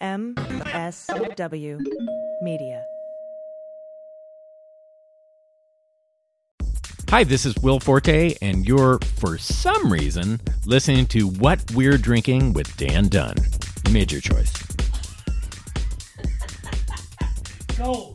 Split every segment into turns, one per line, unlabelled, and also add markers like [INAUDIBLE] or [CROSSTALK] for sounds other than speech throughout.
MSW Media.
Hi, this is Will Forte, and you're, for some reason, listening to What We're Drinking with Dan Dunn. You made your choice.
Go.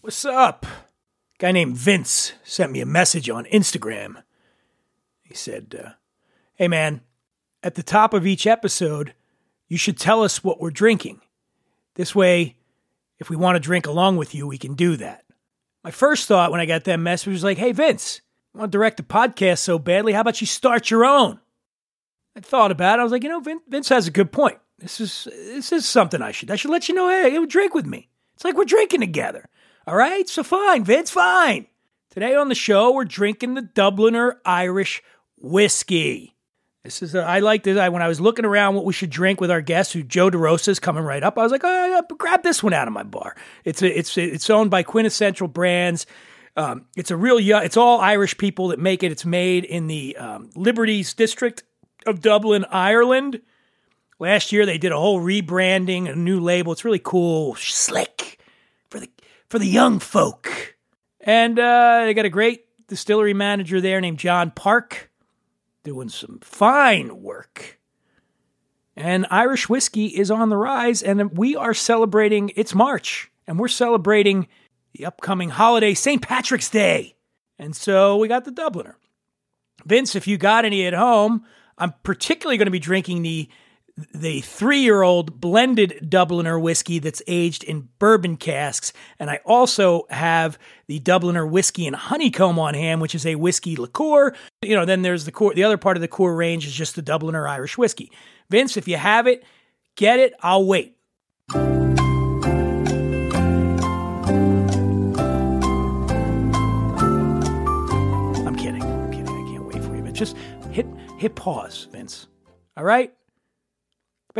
what's up? Guy named Vince sent me a message on Instagram. He said, uh, Hey man, at the top of each episode, you should tell us what we're drinking. This way, if we want to drink along with you, we can do that. My first thought when I got that message was like, Hey Vince, you want to direct a podcast so badly? How about you start your own? I thought about it. I was like, you know, Vin- Vince has a good point. This is this is something I should I should let you know. Hey, drink with me. It's like we're drinking together. All right, so fine, Vince, fine. Today on the show, we're drinking the Dubliner Irish whiskey. This is a, I like this. I when I was looking around what we should drink with our guest, who Joe DeRosa is coming right up. I was like, oh, grab this one out of my bar. It's a, it's it's owned by Quintessential Brands. Um, it's a real young. It's all Irish people that make it. It's made in the um, Liberties district of Dublin, Ireland. Last year they did a whole rebranding, a new label. It's really cool, slick for the young folk. And uh, they got a great distillery manager there named John Park, doing some fine work. And Irish whiskey is on the rise, and we are celebrating. It's March, and we're celebrating the upcoming holiday, St. Patrick's Day. And so we got the Dubliner. Vince, if you got any at home, I'm particularly going to be drinking the the three year old blended Dubliner whiskey that's aged in bourbon casks. And I also have the Dubliner whiskey and honeycomb on hand, which is a whiskey liqueur. You know, then there's the core, the other part of the core range is just the Dubliner Irish whiskey. Vince, if you have it, get it. I'll wait. I'm kidding. I'm kidding. I can't wait for you, Vince. Just hit hit pause, Vince. All right?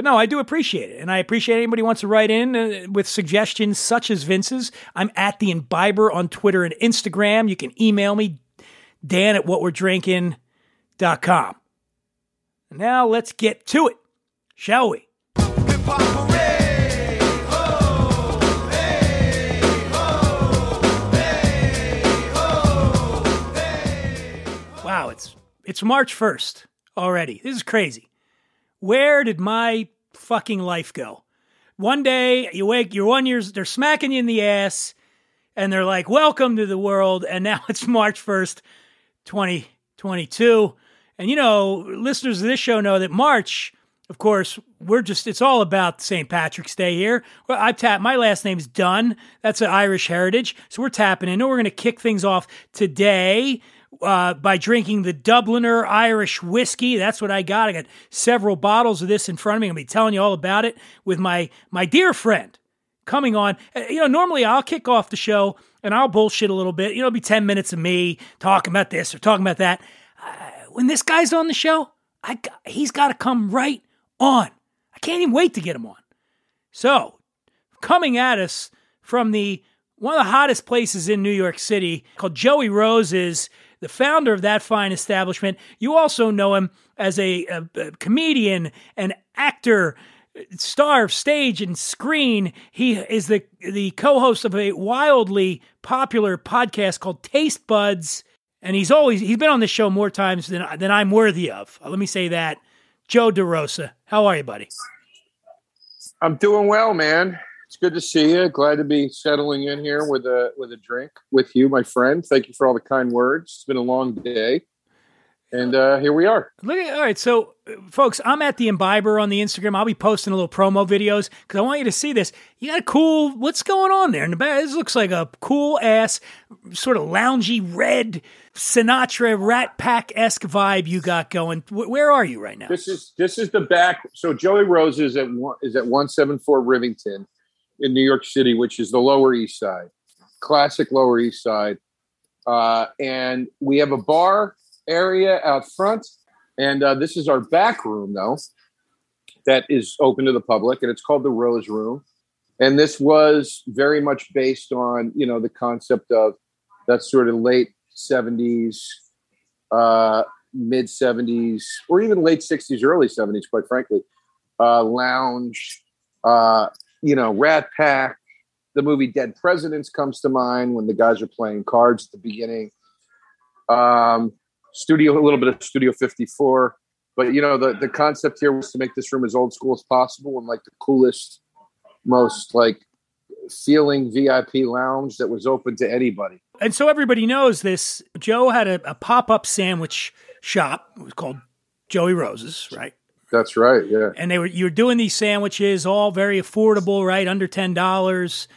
But no, I do appreciate it. And I appreciate anybody who wants to write in uh, with suggestions such as Vince's. I'm at the Imbiber on Twitter and Instagram. You can email me, Dan at whatwe'redrinking.com. Now let's get to it, shall we? Wow, it's it's March 1st already. This is crazy. Where did my fucking life go? One day you wake, you're one years, they're smacking you in the ass, and they're like, "Welcome to the world." And now [LAUGHS] it's March first, twenty twenty two. And you know, listeners of this show know that March, of course, we're just it's all about St. Patrick's Day here. Well, I tap my last name's Dunn. That's an Irish heritage, so we're tapping in. And we're going to kick things off today uh, by drinking the Dubliner Irish whiskey. That's what I got. I got several bottles of this in front of me. I'm to be telling you all about it with my my dear friend coming on. Uh, You know, normally I'll kick off the show and I'll bullshit a little bit. You know, it'll be 10 minutes of me talking about this or talking about that. Uh, when this guy's on the show, I he's got to come right on. I can't even wait to get him on. So, coming at us from the one of the hottest places in New York City called Joey Rose's, the founder of that fine establishment. You also know him as a, a, a comedian, an actor, star of stage and screen. He is the the co-host of a wildly popular podcast called Taste Buds, and he's always he's been on this show more times than than I'm worthy of. Let me say that. Joe DeRosa, how are you, buddy?
I'm doing well, man. Good to see you. Glad to be settling in here with a with a drink with you, my friend. Thank you for all the kind words. It's been a long day. and uh, here we are.
Look at all right. So, uh, folks, I'm at the Imbiber on the Instagram. I'll be posting a little promo videos because I want you to see this. You got a cool. What's going on there in the back? This looks like a cool ass, sort of loungy red Sinatra Rat Pack esque vibe you got going. Wh- Where are you right now?
This is this is the back. So Joey Rose is at one, is at one seven four Rivington in New York City, which is the Lower East Side, classic Lower East Side. Uh, and we have a bar area out front, and uh, this is our back room though, that is open to the public, and it's called the Rose Room. And this was very much based on you know the concept of that sort of late seventies, uh, mid seventies, or even late sixties, early seventies, quite frankly, uh, lounge. You know, Rat Pack. The movie Dead Presidents comes to mind when the guys are playing cards at the beginning. Um, studio, a little bit of Studio 54. But, you know, the, the concept here was to make this room as old school as possible and like the coolest, most like feeling VIP lounge that was open to anybody.
And so everybody knows this. Joe had a, a pop up sandwich shop. It was called Joey Rose's, right?
That's right. Yeah.
and they were you were doing these sandwiches all very affordable right under ten dollars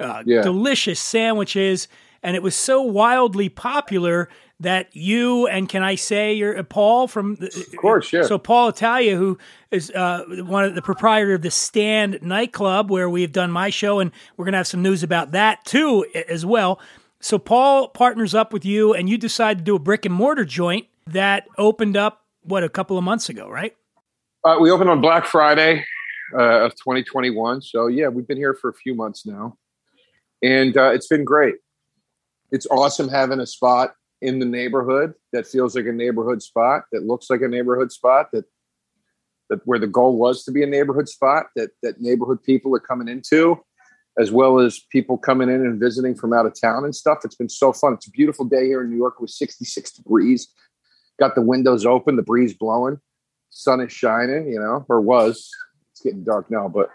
uh,
Yeah.
delicious sandwiches and it was so wildly popular that you and can i say you're uh, paul from the,
Of course. Yeah.
so paul italia who is uh, one of the proprietor of the stand nightclub where we've done my show and we're going to have some news about that too as well so paul partners up with you and you decide to do a brick and mortar joint that opened up what a couple of months ago right
Uh, we opened on Black Friday uh, of 2021. So yeah, we've been here for a few months now, and uh, it's been great. It's awesome having a spot in the neighborhood that feels like a neighborhood spot, that looks like a neighborhood spot, that that where the goal was to be a neighborhood spot, that that neighborhood people are coming into, as well as people coming in and visiting from out of town and stuff. It's been so fun. It's a beautiful day here in New York with 66 degrees. Got the windows open, the breeze blowing sun is shining, you know, or was. It's getting dark now, but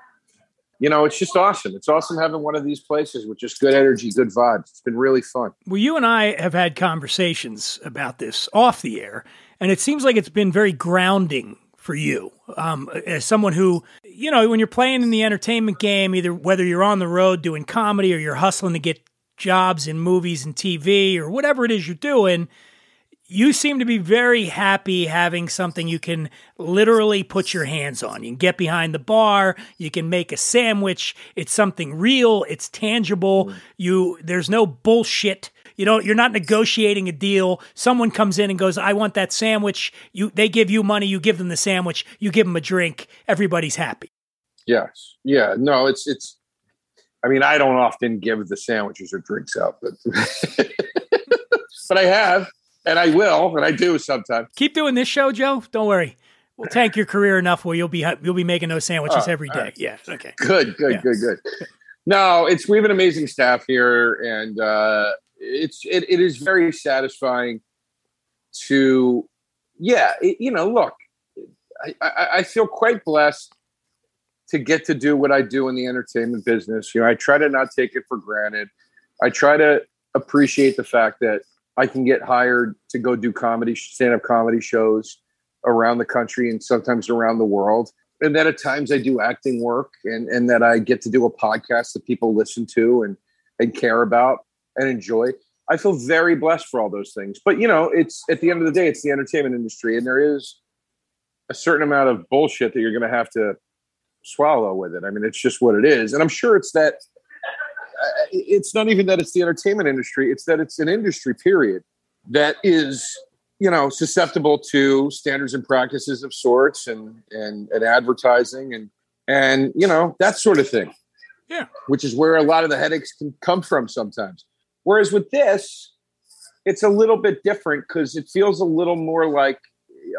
you know, it's just awesome. It's awesome having one of these places with just good energy, good vibes. It's been really fun.
Well, you and I have had conversations about this off the air, and it seems like it's been very grounding for you. Um, as someone who, you know, when you're playing in the entertainment game, either whether you're on the road doing comedy or you're hustling to get jobs in movies and TV or whatever it is you're doing, you seem to be very happy having something you can literally put your hands on. You can get behind the bar, you can make a sandwich, it's something real, it's tangible. You there's no bullshit. You know, you're not negotiating a deal. Someone comes in and goes, "I want that sandwich." You they give you money, you give them the sandwich, you give them a drink, everybody's happy.
Yes. Yeah. No, it's it's I mean, I don't often give the sandwiches or drinks out, but [LAUGHS] but I have and I will, and I do sometimes.
Keep doing this show, Joe. Don't worry. We'll tank your career enough where you'll be you'll be making those sandwiches
Oh,
every day.
right.
Yeah, okay.
Good, good,
Yeah.
good, good. No, it's we have an amazing staff here, and uh, it's it, it is very satisfying to, yeah, it, you know, look, I, I, I feel quite blessed to get to do what I do in the entertainment business. You know, I try to not take it for granted. I try to appreciate the fact that I can get hired to go do comedy, stand up comedy shows around the country and sometimes around the world. And then at times I do acting work and, and that I get to do a podcast that people listen to and, and care about and enjoy. I feel very blessed for all those things. But you know, it's at the end of the day, it's the entertainment industry, and there is a certain amount of bullshit that you're going to have to swallow with it. I mean, it's just what it is, and I'm sure it's that. It's not even that it's the entertainment industry; it's that it's an industry period that is, you know, susceptible to standards and practices of sorts, and and and advertising, and and you know that sort of thing.
Yeah.
which is where a lot of the headaches can come from sometimes. Whereas with this, it's a little bit different because it feels a little more like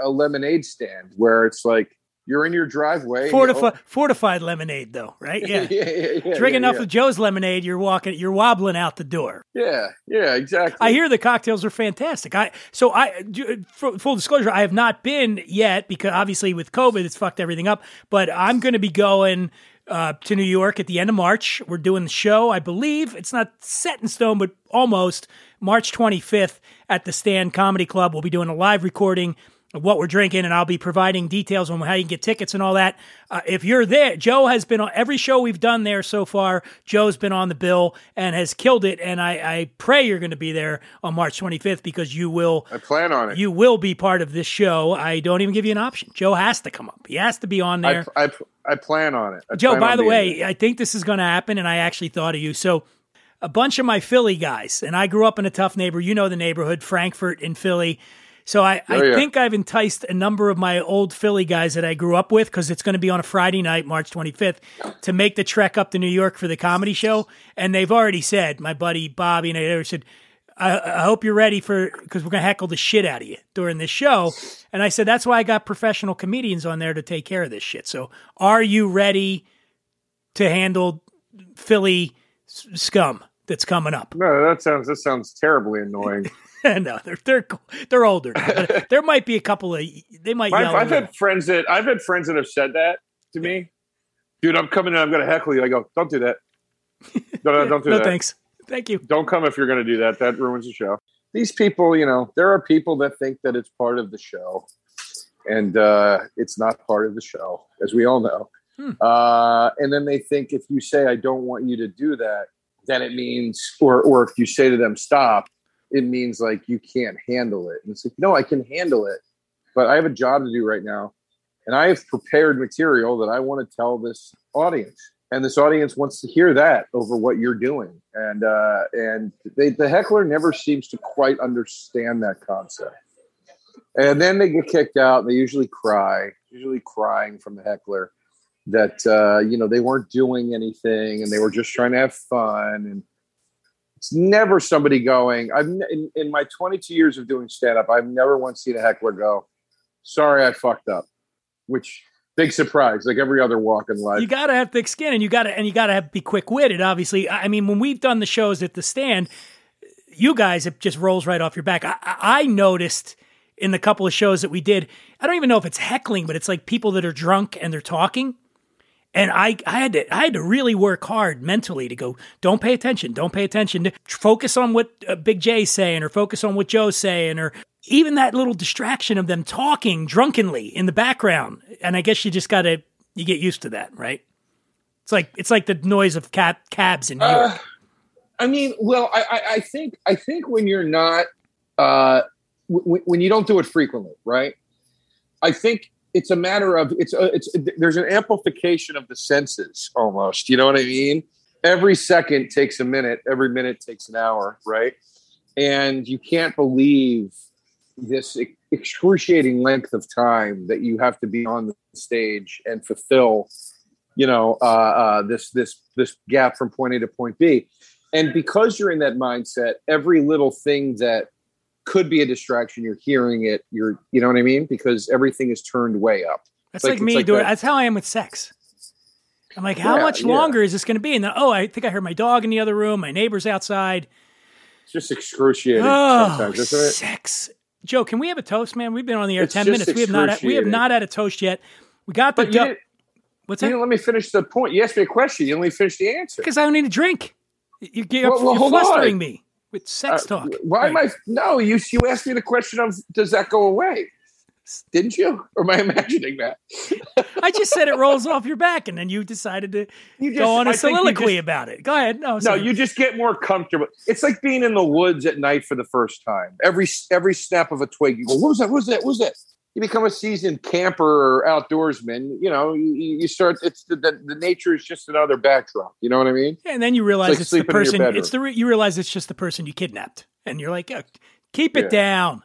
a lemonade stand where it's like you're in your driveway.
Fortifi- fortified lemonade, though, right? [LAUGHS] Yeah.
yeah, yeah, yeah,
Drink enough of Joe's lemonade, you're walking, you're wobbling out the door.
Yeah, yeah, exactly.
I hear the cocktails are fantastic. I so I full disclosure, I have not been yet because obviously with COVID it's fucked everything up. But I'm going to be going uh, to New York at the end of March. We're doing the show, I believe. It's not set in stone, but almost March 25th at the Stand Comedy Club. We'll be doing a live recording what we're drinking, and I'll be providing details on how you can get tickets and all that. Uh, if you're there, Joe has been on every show we've done there so far. Joe's been on the bill and has killed it, and I, I pray you're going to be there on March 25th because you will.
I plan on it.
You will be part of this show. I don't even give you an option. Joe has to come up. He has to be on there.
I, I, I plan on it. I
Joe, by the way,
there.
I think this is going to happen, and I actually thought of you. So, a bunch of my Philly guys, and I grew up in a tough neighborhood. You know the neighborhood, Frankford in Philly. So I, I
Oh, yeah.
think I've enticed a number of my old Philly guys that I grew up with because it's going to be on a Friday night, March 25th, to make the trek up to New York for the comedy show. And they've already said, my buddy Bobby and I said, I, I hope you're ready for because we're going to heckle the shit out of you during this show. And I said, that's why I got professional comedians on there to take care of this shit. So are you ready to handle Philly s- scum that's coming up?
No, that sounds that sounds terribly annoying. [LAUGHS] [LAUGHS]
no, they're they're they're older. [LAUGHS] there might be a couple of they might
I've, I've had friends that I've had friends that have said that to me. Dude, I'm coming in. I'm going to heckle you. I go, don't do that. [LAUGHS] No, no, don't do
no
that.
thanks. Thank you.
Don't come if you're going to do that. That ruins the show. These people, you know, there are people that think that it's part of the show, and uh, it's not part of the show, as we all know.
Hmm.
Uh, and then they think if you say, "I don't want you to do that," then it means, or or if you say to them, "Stop," it means like you can't handle it. And it's like, no, I can handle it, but I have a job to do right now, and I have prepared material that I want to tell this audience and this audience wants to hear that over what you're doing and uh and they, the heckler never seems to quite understand that concept and then they get kicked out they usually cry usually crying from the heckler that uh you know they weren't doing anything and they were just trying to have fun and it's never somebody going i've in, in my 22 years of doing stand up i've never once seen a heckler go sorry i fucked up which big surprise like every other walk in life
You got to have thick skin, and you got to and you got to have be quick witted. Obviously, I mean, when we've done the shows at the stand, you guys it just rolls right off your back. I I noticed in the couple of shows that we did, I don't even know if it's heckling, but it's like people that are drunk and they're talking. And I, I had to, I had to really work hard mentally to go. Don't pay attention. Don't pay attention. Focus on what uh, Big Jay's saying, or focus on what Joe's saying, or even that little distraction of them talking drunkenly in the background. And I guess you just got to, you get used to that, right? It's like it's like the noise of cab, cabs in New York.
Uh, I mean, well, I, I, I think I think when you're not uh, w- when you don't do it frequently, right? I think it's a matter of it's a, it's there's an amplification of the senses almost. You know what I mean? Every second takes a minute. Every minute takes an hour, right? And you can't believe this excruciating length of time that you have to be on the stage and fulfill you know uh, uh, this this this gap from point A to point B, and because you're in that mindset, every little thing that could be a distraction, you're hearing it. You're you know what I mean because everything is turned way up.
That's
like-
like, me
like
doing.
that-
That's how I am with sex. I'm like, how
Yeah,
much
yeah.
longer is this going to be? And then, oh, I think I heard my dog in the other room. My neighbor's outside.
It's just excruciating
Oh,
sometimes, isn't it?
sex. Joe, can we have a toast, man? We've been on the air
It's
ten minutes. We have not. We have not had a toast yet. We got the.
But you
du-
didn't,
what's
you
that?
didn't let me finish the point. You asked me a question. You only finished the answer.
Because I don't need a drink. You, you're,
Well, well,
flustering
on.
me with sex
Uh,
talk.
Why am I? No, you you asked me the question of does that go away? Didn't you? Or am I [LAUGHS] imagining that? [LAUGHS]
I just said it rolls off your back, and then you decided to
You just-
go on a
I
soliloquy
just-
about it. Go ahead. No,
No, you just get more comfortable. It's like being in the woods at night for the first time. Every every snap of a twig, you go, "What was that? What was that? What was that?" You become a seasoned camper or outdoorsman. You know, you, you start. It's the, the the nature is just another backdrop. You know what I mean?
And then you realize
like
it's, the
sleeping in your
person. It's the you realize it's just the person you kidnapped, and you're like, "Oh, keep it
Yeah.
down.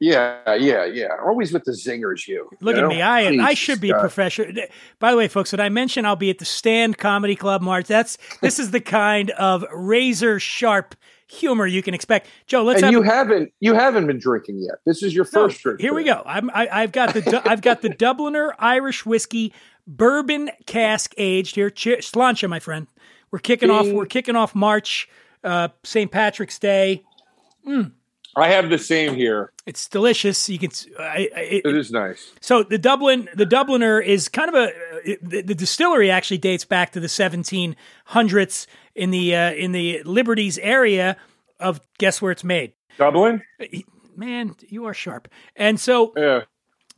Yeah, yeah, yeah. Always with the zingers, you.
Look
you
at
know?
me. I am. I should be a
God.
professional. By the way, folks, did I mention I'll be at the Stand Comedy Club March? That's this is the kind of razor sharp humor you can expect. Joe, let's
And
have
you
a-
haven't you haven't been drinking yet. This is your
No,
first drink.
Here we go. I'm, I, I've got the I've got the [LAUGHS] Dubliner Irish whiskey bourbon cask aged here. Cheers, sláinte, my friend. We're kicking off. We're kicking off March, uh, St. Patrick's Day.
I have the same here.
It's delicious. You can. I, I, it,
It is nice.
So the Dublin, the Dubliner is kind of a the, the distillery actually dates back to the 1700s in the uh, in the Liberties area of guess where it's made.
Dublin?
Man, you are sharp. And so
Yeah.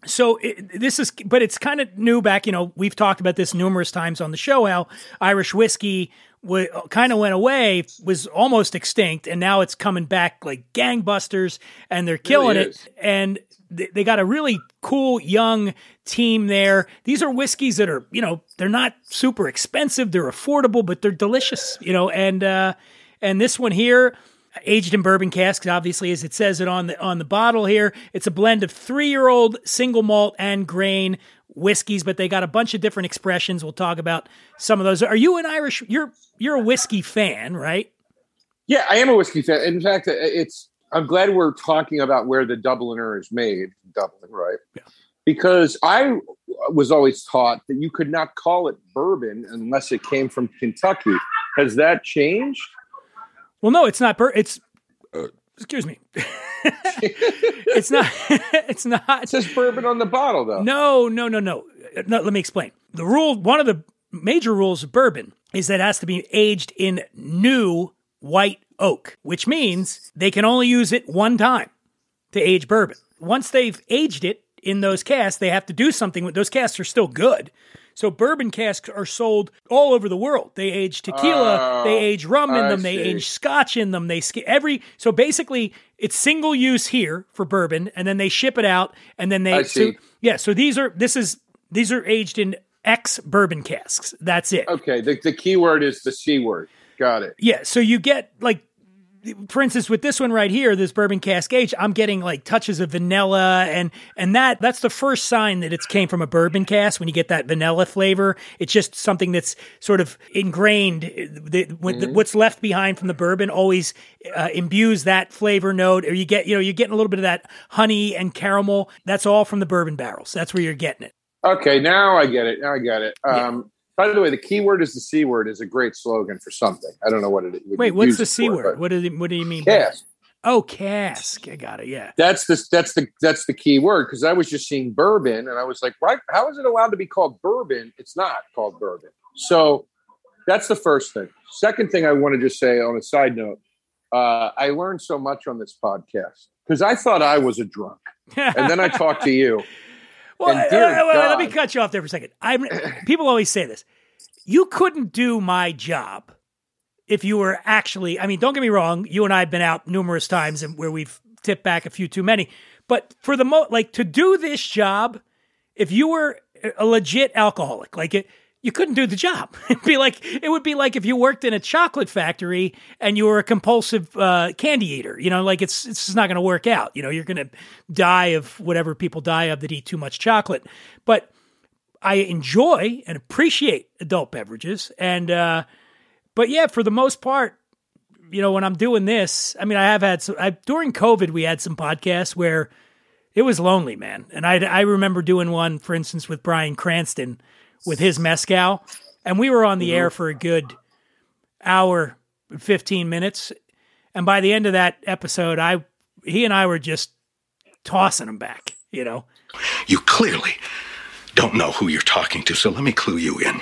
so it, this is but it's kind of new back you know we've talked about this numerous times on the show how irish whiskey w- kind of went away was almost extinct and now it's coming back like gangbusters and they're killing
Really
it and they, got a really cool young team there. These are whiskeys that are you know they're not super expensive. They're affordable but they're delicious you know and uh and this one here aged in bourbon casks obviously as it says it on the on the bottle here. It's a blend of three year old single malt and grain whiskeys but they got a bunch of different expressions. We'll talk about some of those. Are you an irish you're you're a whiskey fan right?
Yeah, I am a whiskey fan. In fact, it's I'm glad we're talking about where the Dubliner is made, Dublin, right?
Yeah.
Because I was always taught that you could not call it bourbon unless it came from Kentucky. Has that changed?
well no it's not bur- it's uh. excuse me [LAUGHS] [LAUGHS] it's not [LAUGHS] it's not
It says bourbon on the bottle, though.
No, no, no, no. No, let me explain. The rule, one of the major rules of bourbon is that it has to be aged in new white oak, which means they can only use it one time to age bourbon. Once they've aged it in those casks, they have to do something with those casks are still good. So bourbon casks are sold all over the world. They age tequila,
Oh,
they age rum in
I
them, they age scotch in them, they sk- every so basically it's single use here for bourbon and then they ship it out and then they
I
so-
see.
yeah, so these are this is these are aged in ex bourbon casks. That's it.
Okay, the, the key word is the C word. Got it.
Yeah, so you get like for instance with this one right here, this bourbon cask age, I'm getting like touches of vanilla and and that that's the first sign that it's came from a bourbon cask when you get that vanilla flavor. It's just something that's sort of ingrained the, when the, what's left behind from the bourbon always uh, imbues that flavor note or you get you know you're getting a little bit of that honey and caramel. That's all from the bourbon barrels. That's where you're getting it.
Okay, now I get it. Now I get it. Um, By the way, the key word is the C word is a great slogan for something. I don't know what it is.
Wait, what's the C word? What do you, what do you mean? by?
Cask.
Oh, cask. I got it. Yeah.
That's the that's the that's the key word because I was just seeing bourbon and I was like, right? How is it allowed to be called bourbon? It's not called bourbon. So that's the first thing. Second thing I want to just say on a side note, uh, I learned so much on this podcast because I thought I was a drunk, and then I talked to you. [LAUGHS]
Well,
dear
uh, well, let me cut you off there for a second. I'm, people always say this. You couldn't do my job if you were actually. I mean, don't get me wrong. You and I have been out numerous times and where we've tipped back a few too many. But for the mo, like to do this job, if you were a legit alcoholic, like it, you couldn't do the job. [LAUGHS] It'd be like it would be like if you worked in a chocolate factory and you were a compulsive uh, candy eater. You know, like it's it's not going to work out. You know, you're going to die of whatever people die of that eat too much chocolate. But I enjoy and appreciate adult beverages, and uh, but yeah, for the most part, you know, when I'm doing this, I mean, I have had some I, during COVID, we had some podcasts where it was lonely, man. And I I remember doing one, for instance, with Bryan Cranston with his mezcal, and we were on the air for a good hour, fifteen minutes, and by the end of that episode, I he and I were just tossing them back, you know.
You clearly don't know who you're talking to, so let me clue you in.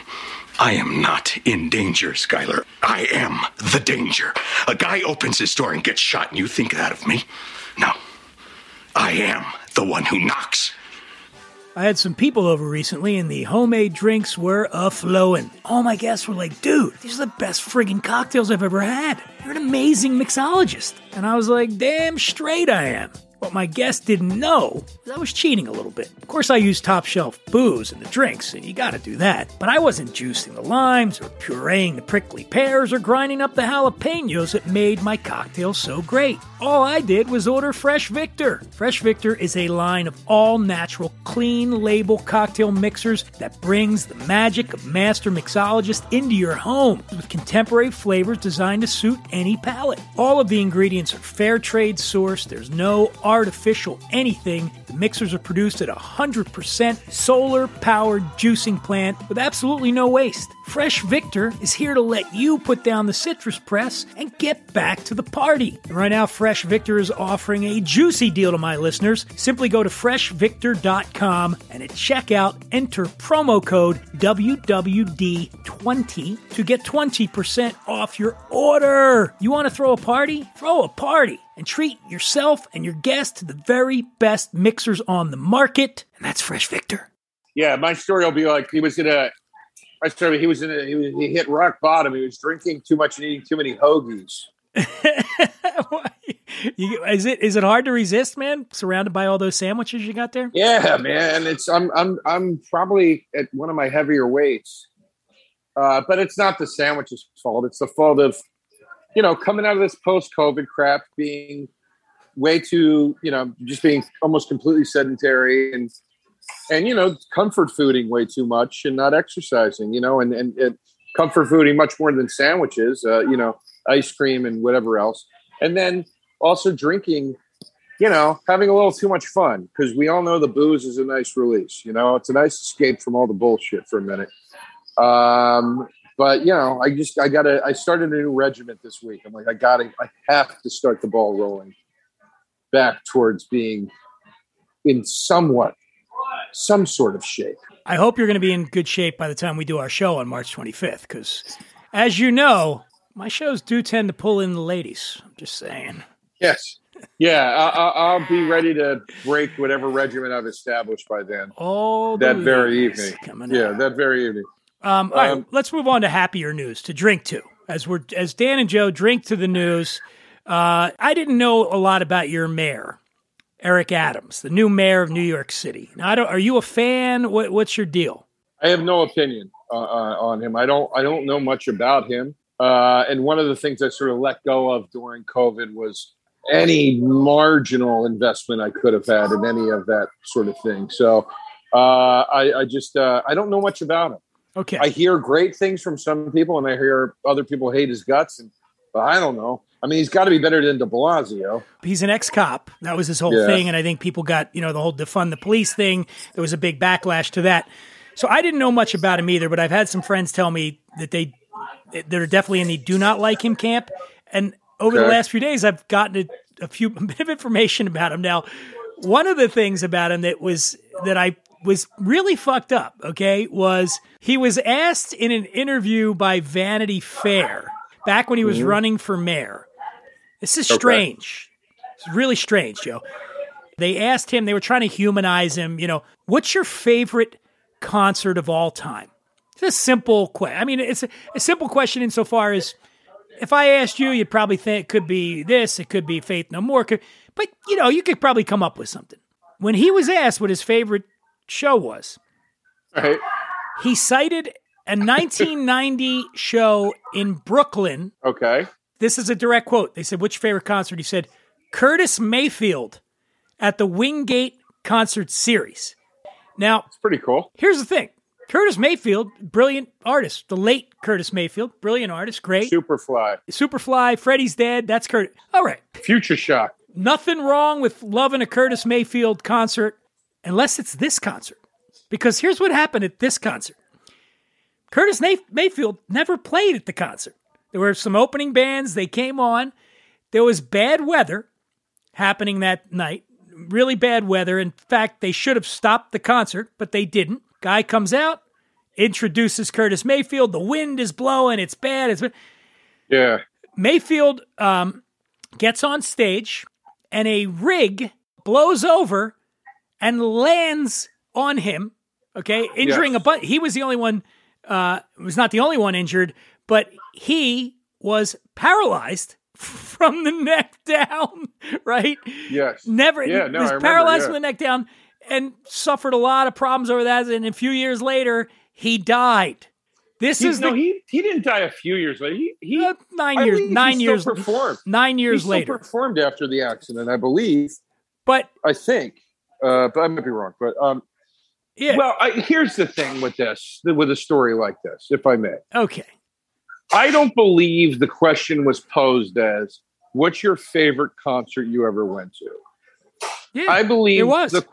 I am not in danger, Skyler. I am the danger. A guy opens his door and gets shot, and you think that of me? No. I am the one who knocks.
I had some people over recently, and the homemade drinks were a flowing. All my guests were like, dude, these are the best friggin' cocktails I've ever had. You're an amazing mixologist. And I was like, damn straight I am. What my guests didn't know I was cheating a little bit. Of course, I use top shelf booze in the drinks, and you gotta do that. But I wasn't juicing the limes, or pureeing the prickly pears, or grinding up the jalapenos that made my cocktail so great. All I did was order Fresh Victor. Fresh Victor is a line of all natural, clean label cocktail mixers that brings the magic of master mixologist into your home with contemporary flavors designed to suit any palate. All of the ingredients are fair trade sourced, there's no artificial anything. The mixers are produced at a 100% solar powered juicing plant with absolutely no waste. Fresh Victor is here to let you put down the citrus press and get back to the party. Right now, Fresh Victor is offering a juicy deal to my listeners. Simply go to freshvictor.com and at checkout, enter promo code WWD20 to get 20% off your order. You want to throw a party? Throw a party and treat yourself and your guests to the very best mixers on the market. And that's Fresh Victor.
Yeah, my story will be like he was in a. My story, he was in a. He, was, he hit rock bottom. He was drinking too much and eating too many hoagies. [LAUGHS]
You- is it is it hard to resist, man? Surrounded by all those sandwiches you got there.
Yeah, man. It's I'm I'm I'm probably at one of my heavier weights. Uh, but it's not the sandwiches fault. It's the fault of, you know, coming out of this post COVID crap, being way too, you know, just being almost completely sedentary and and you know, comfort fooding way too much and not exercising, you know, and and, and comfort fooding much more than sandwiches, uh, you know, ice cream and whatever else. And then also drinking you know, having a little too much fun because we all know the booze is a nice release. You know, it's a nice escape from all the bullshit for a minute. Um, but you know, I just I gotta I started a new regiment this week. I'm like, I gotta I have to start the ball rolling back towards being in somewhat some sort of shape.
I hope you're going to be in good shape by the time we do our show on March 25th, because as you know, my shows do tend to pull in the ladies. I'm just saying.
Yes. Yeah, I, I, I'll be ready to break whatever regiment I've established by then.
Oh,
That very evening.
coming
Yeah,
out.
that very evening.
Um, all right,
Um,
let's move on to happier news to drink to. As we're as Dan and Joe drink to the news, uh, I didn't know a lot about your mayor, Eric Adams, the new mayor of New York City. Now, I don't. Are you a fan? What, what's your deal?
I have no opinion uh, uh, on him. I don't. I don't know much about him. Uh, and one of the things I sort of let go of during COVID was any marginal investment I could have had in any of that sort of thing. So uh, I, I just uh, I don't know much about him.
Okay,
I hear great things from some people, and I hear other people hate his guts. And but I don't know. I mean, he's got to be better than De Blasio.
he's an ex-cop. That was his whole
Yeah.
thing, and I think people got you know the whole defund the police thing. There was a big backlash to that. So I didn't know much about him either, but I've had some friends tell me that they they're definitely in the do not like him camp. And over the last few days, I've gotten a, a few [LAUGHS] a bit of information about him. Now, one of the things about him that was that I was really fucked up. Okay, was he was asked in an interview by Vanity Fair back when he was mm-hmm. running for mayor. This is strange. It's really strange, Joe. They asked him, they were trying to humanize him, you know, what's your favorite concert of all time? It's a simple question. I mean, it's a, a simple question insofar as if I asked you, you'd probably think it could be this, it could be Faith No More, could, but you know, you could probably come up with something. When he was asked what his favorite show was,
Right?
he cited a 1990 show in Brooklyn
Okay.
This is a direct quote. They said, Which favorite concert? He said, Curtis Mayfield at the Wingate Concert Series. Now,
It's pretty cool.
here's the thing Curtis Mayfield, brilliant artist. The late Curtis Mayfield, brilliant artist, great.
Superfly.
Superfly, Freddie's Dead, that's Curtis. All right.
Future Shock.
Nothing wrong with loving a Curtis Mayfield concert unless it's this concert. Because here's what happened at this concert Curtis Mayfield never played at the concert. There were some opening bands, they came on. There was bad weather happening that night, really bad weather. In fact, they should have stopped the concert, but they didn't. Guy comes out, introduces Curtis Mayfield. The wind is blowing, it's bad. It's
Yeah.
Mayfield um, gets on stage and a rig blows over and lands on him. Okay, injuring
Yes.
a bunch. He was the only one. Uh, was not the only one injured, but he was paralyzed from the neck [LAUGHS] down. Right?
Yes.
Never.
Yeah,
he
no,
was
I remember,
paralyzed
yeah.
from the neck down and suffered a lot of problems over that. And a few years later, he died. This
He,
is
no,
the
he he didn't die a few years later. He he
uh, nine
I
years. Nine years.
performed.
Nine years later.
performed after the accident, I believe.
But
I think, uh, but I might be wrong. But um,
yeah,
well, I, here's the thing with this, with a story like this, if I may.
okay.
I don't believe the question was posed as, "What's your favorite concert you ever went to?"
Yeah,
I believe
it was.
The,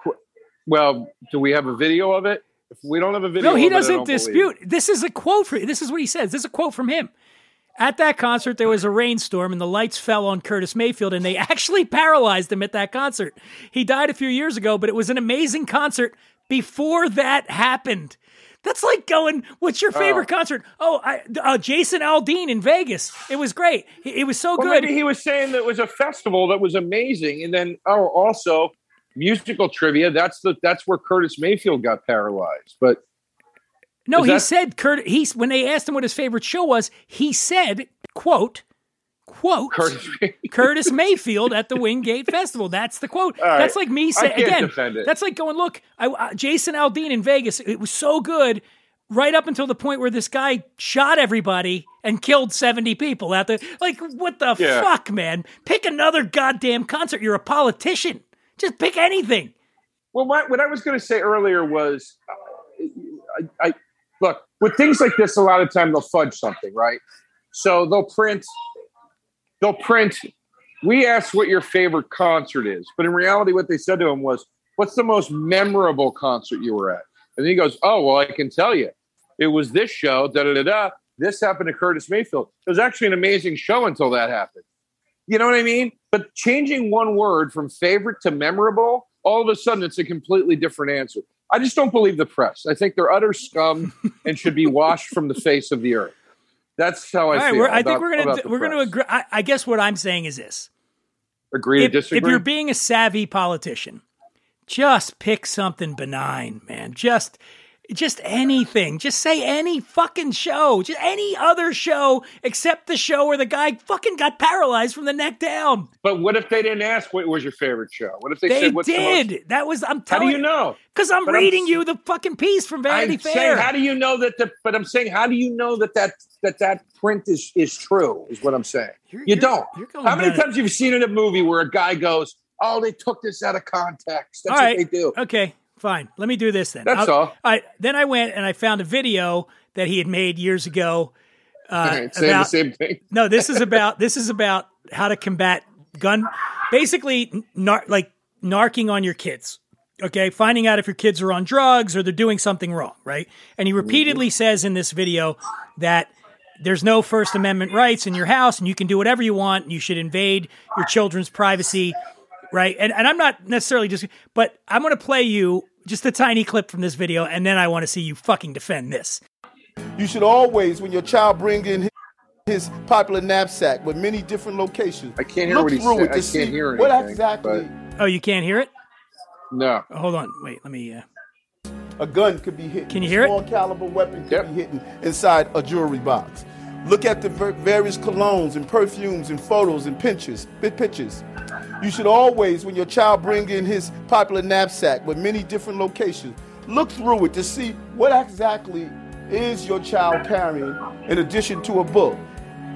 well, do we have a video of it? If we don't have a video,
No, he
it,
doesn't
don't
dispute.
it.
This is a quote for this is what he says. This is a quote from him. At that concert, there was a rainstorm and the lights fell on Curtis Mayfield, and they [LAUGHS] actually paralyzed him at that concert. He died a few years ago, but it was an amazing concert before that happened. That's like going, what's your favorite concert? Oh, I, uh, Jason Aldean in Vegas. It was great. It, it was so
Well,
good.
maybe he was saying that it was a festival that was amazing, and then oh, also musical trivia. That's the that's where Curtis Mayfield got paralyzed. But
No, he
that-
said Kurt. He when they asked him what his favorite show was, he said, "quote, quote,
Curtis, [LAUGHS]
Curtis Mayfield at the Wingate Festival." That's the quote.
Right.
That's like me saying again. That's like going, "Look, I, uh, Jason Aldean in Vegas. It was so good." Right up until the point where this guy shot everybody and killed 70 people out there. Like, what the
Yeah.
fuck, man? Pick another goddamn concert. You're a politician. Just pick anything.
Well, what, what I was going to say earlier was, uh, I, I look with things like this. A lot of time they'll fudge something, right? So they'll print, they'll print. We asked what your favorite concert is, but in reality, what they said to him was, "What's the most memorable concert you were at?" And he goes, "Oh, well, I can tell you, it was this show. Da da da da. This happened to Curtis Mayfield. It was actually an amazing show until that happened." You know what I mean? But changing one word from favorite to memorable, all of a sudden it's a completely different answer. I just don't believe the press. I think they're utter scum [LAUGHS] and should be washed from the face of the earth. That's how I
All right,
feel.
I think we're gonna we're gonna agree. I, I guess what I'm saying is this:
agree
if,
to disagree.
if you're being a savvy politician, just pick something benign, man. Just just anything. Just say any fucking show. Just any other show except the show where the guy fucking got paralyzed from the neck down.
but what if they didn't ask what was your favorite show? What if they,
They
said what's the most-
did. That was I'm
How
telling
do you know?
Because I'm
But I'm
reading you the fucking piece from Vanity
I'm
Fair.
saying, how do you know that the? But I'm saying, how do you know that that that that print is is true? Is what I'm saying.
You're-
you don't.
you're
how many times you've seen in a movie where a guy goes, "Oh, they took this out of context." That's
All
what
right.
they do.
Okay, fine. Let me do this then.
That's
I'll-
all.
right, then I went and I found a video that he had made years ago. Uh,
Right, saying
about,
the same thing. [LAUGHS]
no, this is about this is about how to combat gun, basically, nar- like narking on your kids. Okay, finding out if your kids are on drugs or they're doing something wrong, right? And he repeatedly says in this video that there's no First Amendment rights in your house and you can do whatever you want. And you should invade your children's privacy, right? And and I'm not necessarily just, but I'm going to play you just a tiny clip from this video, and then I want to see you fucking defend this.
You should always, when your child bring in his popular knapsack with many different locations,
I can't hear
look
what he
through
said.
it to
I can't
see
hear
what
anything,
exactly
Oh, you can't hear it?
No.
Oh, hold on, wait, let me. Uh,
a gun could be hit.
Can you hear it?
Small caliber weapon could
Yep.
be hidden inside a jewelry box. Look at the ver- various colognes and perfumes and photos and pictures. Big pictures. You should always, when your child bring in his popular knapsack with many different locations, look through it to see what exactly is your child carrying in addition to a book.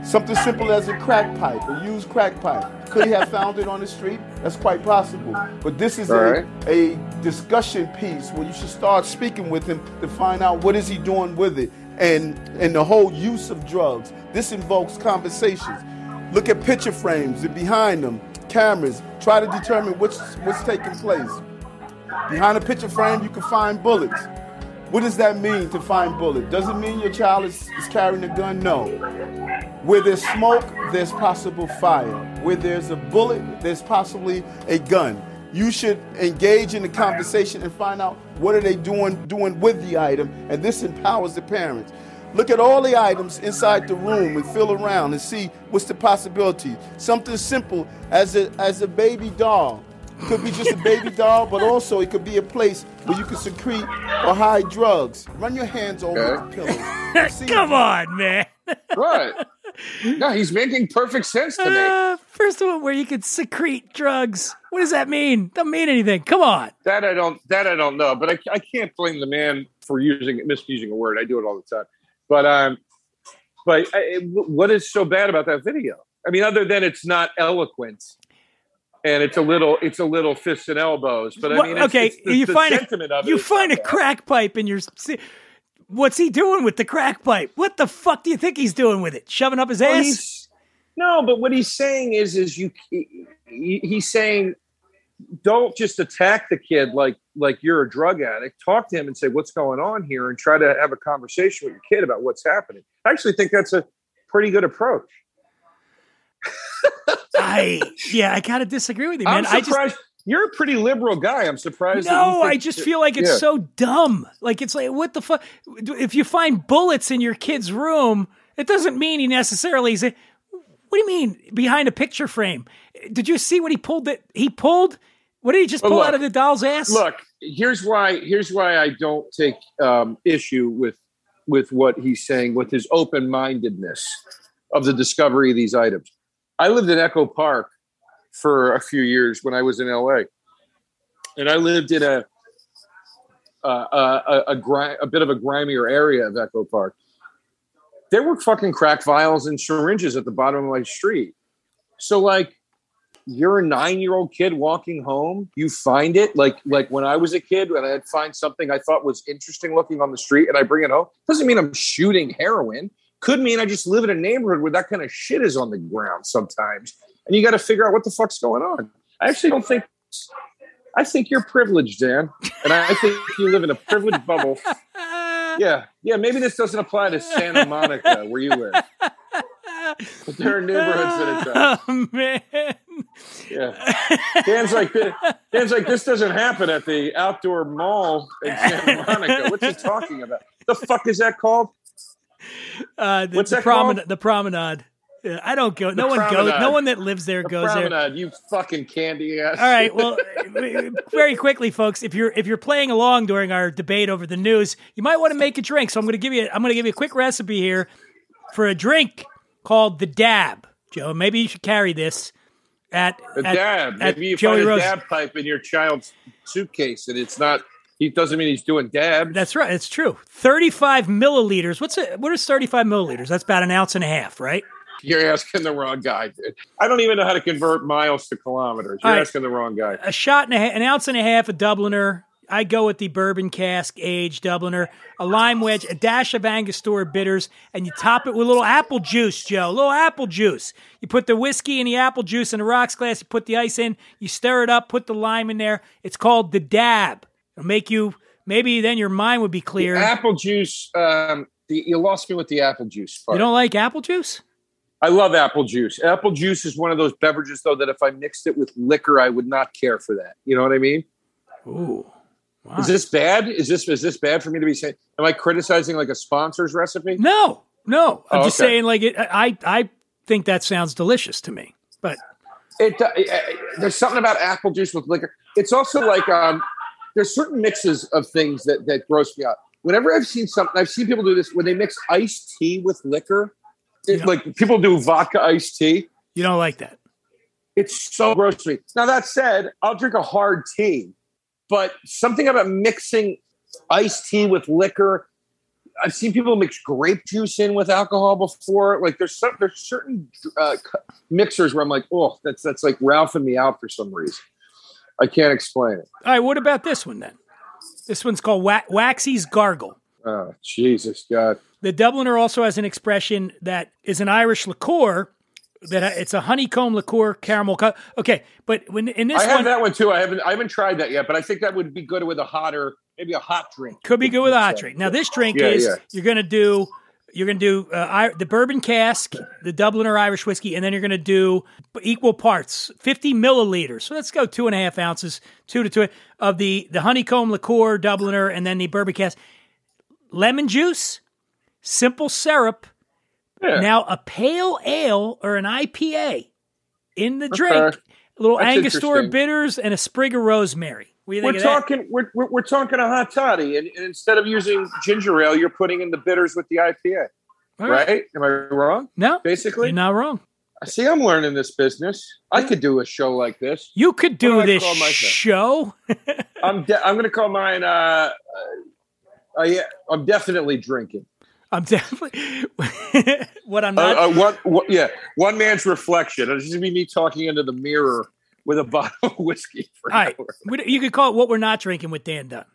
Something simple as a crack pipe, a used crack pipe. Could he have found it on the street? That's quite possible. But this is a,
right.
a discussion piece where you should start speaking with him to find out what is he doing with it and and the whole use of drugs. This invokes conversations. Look at picture frames and behind them, cameras. Try to determine what's what's taking place. Behind a picture frame, you can find bullets. What does that mean to find bullet? Does it mean your child is, is carrying a gun? No. Where there's smoke, there's possible fire. Where there's a bullet, there's possibly a gun. You should engage in the conversation and find out what are they doing doing with the item, and this empowers the parents. Look at all the items inside the room and feel around and see what's the possibility. Something simple as a as a baby doll. Could be just a baby [LAUGHS] doll, but also it could be a place where you can secrete or hide drugs. Run your hands over
Okay.
the pillow. [LAUGHS] See-
Come on, man.
Right. no, he's making perfect sense to me.
Uh, first of all, where you could secrete drugs. What does that mean? Doesn't mean anything. Come on.
That I don't. That I don't know. But I, I can't blame the man for using misusing a word. I do it all the time. But um, but I, what is so bad about that video? I mean, other than it's not eloquent, and it's a little, it's a little fists and elbows. But I mean, it's,
okay,
it's the,
you
the
find
sentiment
a
of it
you find a
bad.
crack pipe in your. What's he doing with the crack pipe? What the fuck do you think he's doing with it? Shoving up his
Well,
ass?
no, but what he's saying is, is you. He, he's saying don't just attack the kid like like you're a drug addict. Talk to him and say what's going on here, and try to have a conversation with your kid about what's happening. I actually think that's a pretty good approach. [LAUGHS]
I yeah, I kind of disagree with you, man.
I'm
I just
surprised. you're a pretty liberal guy. I'm surprised.
no, I just feel like it's
Yeah.
so dumb. Like it's like what the fuck? If you find bullets in your kid's room, it doesn't mean he necessarily say. What do you mean behind a picture frame? Did you see what he pulled? That he pulled. What did he just
Well,
pull
look,
out of the doll's ass?
Look, here's why. Here's why I don't take um, issue with with what he's saying with his open mindedness of the discovery of these items. I lived in Echo Park for a few years when I was in LA, and I lived in a a, a, a, gri- a bit of a grimier area of Echo Park. There were fucking crack vials and syringes at the bottom of my street. So, like, you're a nine year old kid walking home you find it like like when i was a kid when i'd find something i thought was interesting looking on the street and i bring it home doesn't mean i'm shooting heroin. Could mean i just live in a neighborhood where that kind of shit is on the ground sometimes and you got to figure out what the fuck's going on. I actually don't think i think you're privileged dan and i think you live in a privileged bubble [LAUGHS] [LAUGHS] yeah yeah maybe this doesn't apply to santa monica where you live [LAUGHS] but there are neighborhoods that it does
Oh man.
yeah. Dan's like Dan's like this doesn't happen at the outdoor mall in Santa [LAUGHS] Monica. What's he talking about? The fuck is that called?
Uh, the,
What's
the
that called?
The promenade. Yeah, I don't go. no one goes. No one that lives there
The
goes there.
you fucking candy ass.
All right. Well, [LAUGHS] very quickly, folks. If you're if you're playing along during our debate over the news, you might want to make a drink. So I'm going to give you I'm going to give you a quick recipe here for a drink called the Dab. Joe, maybe you should carry this at
the
at,
dab.
at
Maybe you
Joey
find a
Rose.
dab pipe in your child's suitcase, and it's not. He doesn't mean he's doing dabs.
That's right. It's true. 35 milliliters. What's it? What is 35 milliliters? That's about an ounce and a half, right? [LAUGHS]
You're asking the wrong guy, dude. I don't even know how to convert miles to kilometers. You're
right.
asking the wrong guy.
a shot and a ha- an ounce and a half of Dubliner. I go with the bourbon cask aged Dubliner, a lime wedge, a dash of Angostura bitters, and you top it with a little apple juice, Joe. A little apple juice. You put the whiskey and the apple juice in a rocks glass. You put the ice in. You stir it up. Put the lime in there. It's called the dab. It'll make you. Maybe then your mind would be clear.
Apple juice. Um, the, you lost me with the apple juice. Part.
you don't like apple juice?
I love apple juice. Apple juice is one of those beverages, though, that if I mixed it with liquor, I would not care for that. You know what I mean?
Ooh. Wow.
Is this bad? Is this is this bad for me to be saying? Am I criticizing like a sponsor's recipe?
No, no. I'm
Oh,
just
okay.
saying. Like it, I, I think that sounds delicious to me. But
It, uh, there's something about apple juice with liquor. It's also like um, there's certain mixes of things that that gross me out. Whenever I've seen something, I've seen people do this when they mix iced tea with liquor.
Yeah.
Like people do vodka iced tea.
you don't like that.
It's so gross to me. Now that said, I'll drink a hard tea, but something about mixing iced tea with liquor. I've seen people mix grape juice in with alcohol before. Like there's some there's certain uh, mixers where I'm like, oh, that's that's like ralphing me out for some reason. I can't explain it.
All right, what about this one then? This one's called Wa- Waxy's Gargle.
Oh Jesus God!
The Dubliner also has an expression that is an Irish liqueur. That it's a honeycomb liqueur caramel. Co- okay, but when in this
I have
one
that one too. I haven't I haven't tried that yet, but I think that would be good with a hotter, maybe a hot drink.
could be good with a hot drink. Now this drink
Yeah,
is
yeah.
you're gonna do you're gonna do uh, I, the bourbon cask, the Dubliner Irish whiskey, and then you're gonna do equal parts, 50 milliliters. So let's go two and a half ounces, two to two of the the honeycomb liqueur Dubliner, and then the bourbon cask, lemon juice, simple syrup.
Yeah.
Now a pale ale or an IPA in the drink,
Okay.
a little
That's
Angostura bitters and a sprig of rosemary. What do you think
We're talking. We're, we're, we're talking a hot toddy, and, and instead of using ginger ale, you're putting in the bitters with the IPA, Right? Am I wrong?
No,
Basically,
you're not wrong.
I see, I'm learning this business. I could do a show like this.
You could do this show. [LAUGHS]
I'm de- I'm going to call mine. Uh, uh, yeah, I'm definitely drinking.
I'm definitely [LAUGHS] what I'm
Uh,
not.
uh, one, one, yeah, one man's reflection. It's just be me talking into the mirror with a [LAUGHS] bottle of whiskey. For
all right. You could call it what we're not drinking with Dan Dunn.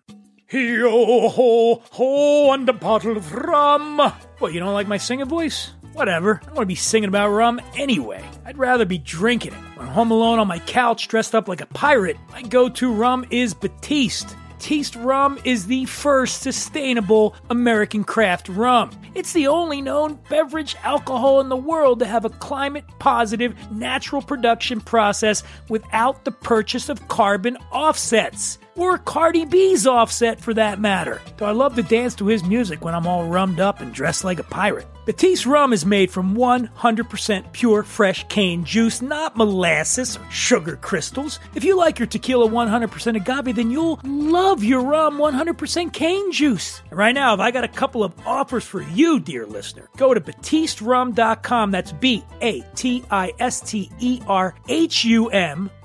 Yo ho ho and a bottle of rum. What you don't like my singing voice? Whatever. I don't want to be singing about rum anyway. I'd rather be drinking it. When I'm home alone on my couch dressed up like a pirate, my go to rum is Batiste. Batiste rum is the first sustainable American craft rum. It's the only known beverage alcohol in the world to have a climate positive natural production process without the purchase of carbon offsets. Or Cardi B's offset for that matter. Though I love to dance to his music when I'm all rummed up and dressed like a pirate. Batiste rum is made from 100% pure fresh cane juice, not molasses or sugar crystals. If you like your tequila 100% agave, then you'll love your rum 100% cane juice. And right now, if I got a couple of offers for you, dear listener, go to batisterum.com. That's B A T I S T E R H U M.com.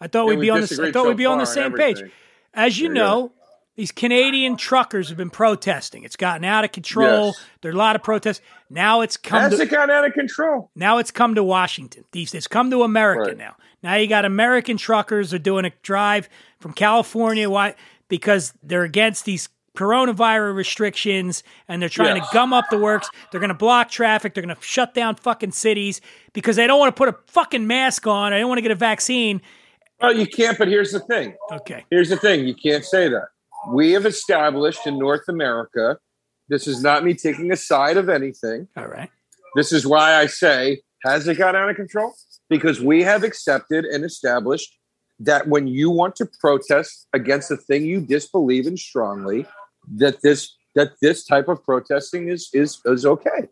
up your shopping cart and enter code WWD15 at checkout to get 15% off all your orders. And if you want their delicious reserve rum, enter code RESERVE. You get 20% off. That's cold hard cash. Batiste rum is my jam. Make it yours too. It's proof that great taste with true sustainability is not a goal for tomorrow, but a reality today. Joe, another news item I'm probably going to disagree on now, I thought we'd be
we've
on the I thought
so
we'd be on the same page. As you know, these Canadian truckers have been protesting. It's gotten out of control.
Yes.
There are a lot of protests. Now it's come
Has
to
it got out of control?
now it's come to Washington. These it's come to America
Right.
now. Now you got American truckers are doing a drive from California. Why? Because they're against these coronavirus restrictions and they're trying
Yes.
to gum up the works. They're going to block traffic. They're going to shut down fucking cities because they don't want to put a fucking mask on. I don't want to get a vaccine.
Well, you can't. But here's the thing.
Okay.
Here's the thing. You can't say that. We have established in North America. This is not me taking a side of anything.
All right.
This is why I say, has it got out of control? Because we have accepted and established that when you want to protest against a thing you disbelieve in strongly, that this that this type of protesting is is is okay.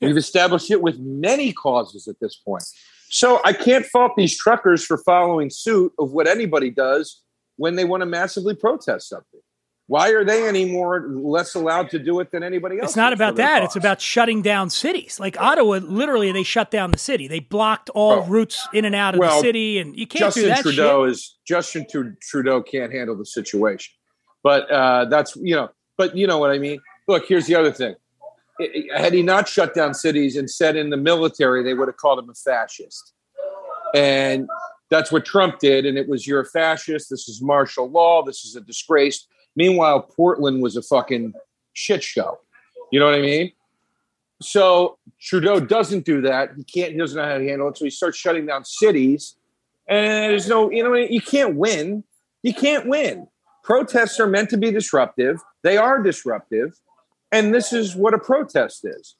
We've established it with many causes at this point. So I can't fault these truckers for following suit of what anybody does when they want to massively protest something. Why are they any more less allowed to do it than anybody else?
It's not about that. It's about shutting down cities. Like Ottawa, literally, they shut down the city. They blocked all
Oh.
routes in and out of
Well,
the city, and you can't
Justin
do that
Trudeau
shit.
is Justin Trudeau can't handle the situation, but uh, that's you know, but you know what I mean. Look, here's the other thing: had he not shut down cities and said in the military, they would have called him a fascist, and that's what Trump did. And it was you're a fascist. This is martial law. This is a disgrace. Meanwhile, Portland was a fucking shit show. You know what I mean? So Trudeau doesn't do that. He can't. He doesn't know how to handle it. So he starts shutting down cities and there's no you know you can't win you can't win protests are meant to be disruptive they are disruptive and this is what a protest is.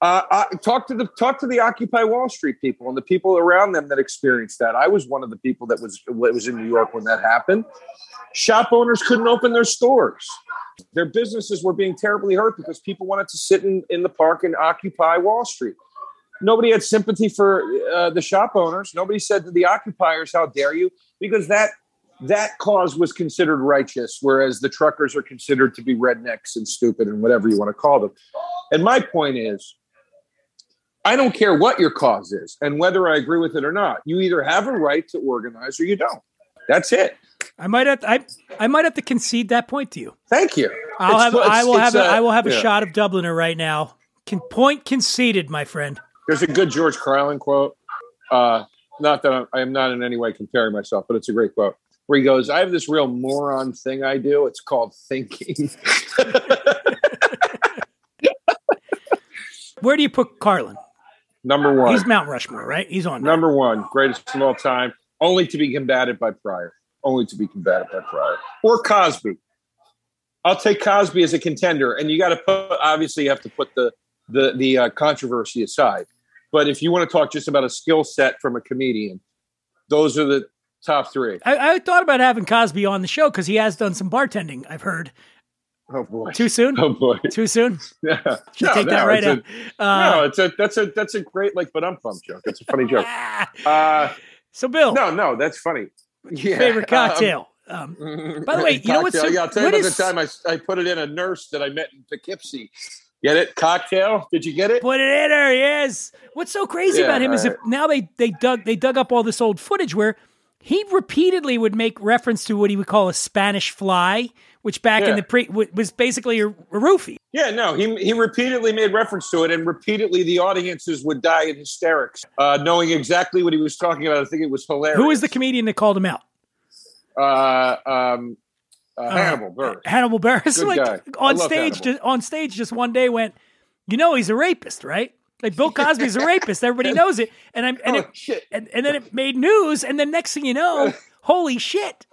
Uh, I, talk to the talk to the occupy wall street people and the people around them that experienced that. I was one of the people that was was in new york when that happened. Shop owners couldn't open their stores. Their businesses were being terribly hurt because people wanted to sit in, in the park and occupy wall street. Nobody had sympathy for uh, the shop owners. Nobody said to the occupiers, "How dare you?" Because that that cause was considered righteous, whereas the truckers are considered to be rednecks and stupid and whatever you want to call them. And my point is, I don't care what your cause is and whether I agree with it or not. You either have a right to organize or you don't. That's it.
I might have. I I might have to concede that point to you.
Thank you.
I'll
It's-
have.
it's-
I will have. A,
uh,
I will have a
yeah.
shot of Dubliner right now. Can point conceded, my friend.
There's a good George Carlin quote. Uh, not that I'm, I am not in any way comparing myself, but it's a great quote where he goes, "I have this real moron thing I do. It's called thinking." [LAUGHS]
Where do you put Carlin?
Number one.
He's Mount Rushmore, right? He's on. there.
Number one, greatest of all time, only to be combated by Pryor. Only to be combated by Pryor or Cosby. I'll take Cosby as a contender, and you got to put. Obviously, you have to put the the the uh, controversy aside. But if you want to talk just about a skill set from a comedian, those are the top three.
I, I thought about having Cosby on the show because he has done some bartending. I've heard.
Oh boy.
Too soon.
Oh boy.
Too soon. [LAUGHS]
Yeah.
Should
No,
take that right out.
a-
Uh,
no, it's a that's a that's a great like but I'm pump joke. It's a funny joke. [LAUGHS] Uh,
so, Bill,
no, no, that's funny. Yeah.
favorite cocktail. Um,
Um,
By the way, you know what's so-
yeah, I'll tell you about
is-
the time I, I put it in a nurse that I met in Poughkeepsie. Get it? Cocktail? Did you get it?
Put it in her, yes. What's so crazy
Yeah,
about him is if now they they dug they dug up all this old footage where he repeatedly would make reference to what he would call a Spanish fly, which back in the pre was basically a, a roofie.
Yeah, no, he, he repeatedly made reference to it, and repeatedly the audiences would die in hysterics, uh, knowing exactly what he was talking about. I think it was hilarious.
Who was the comedian that called him out?
uh, um, uh, Hannibal Burr?
Hannibal Buress,
Good [LAUGHS]
like on stage,
Hannibal.
just, on stage, just one day went, you know, he's a rapist, right? Like Bill Cosby's a rapist. Everybody [LAUGHS] knows it, and I'm and,
Oh,
it, and and then it made news, and then next thing you know, [LAUGHS] holy shit,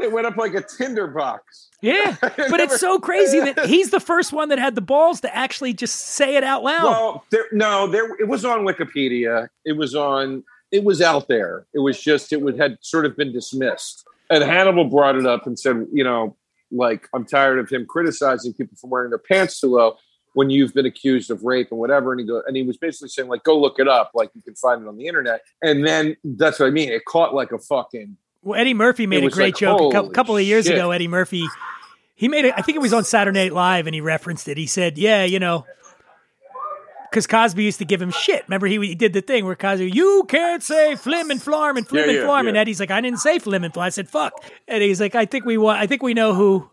It went up like a tinder box.
yeah. [LAUGHS] But
never-
it's so crazy that he's the first one that had the balls to actually just say it out loud.
Well, there, no, there. It was on Wikipedia. It was on. It was out there. It was just. It would had sort of been dismissed. And Hannibal brought it up and said, you know, like I'm tired of him criticizing people for wearing their pants too low when you've been accused of rape and whatever. And he go, and he was basically saying like, go look it up, like you can find it on the internet. And then that's what I mean. It caught like a fucking.
Well, Eddie Murphy made a great
like,
joke a couple of years
shit.
ago. Eddie Murphy, he made it. I think it was on Saturday Night Live, and he referenced it. He said, "Yeah, you know." Because Cosby used to give him shit. Remember, he, he did the thing where Cosby, you can't say flim and flarm and flim
Yeah,
and
yeah,
flarm, and. Eddie's like, I didn't say flim and flarm. I said fuck, and he's like, I think we want, I think we know who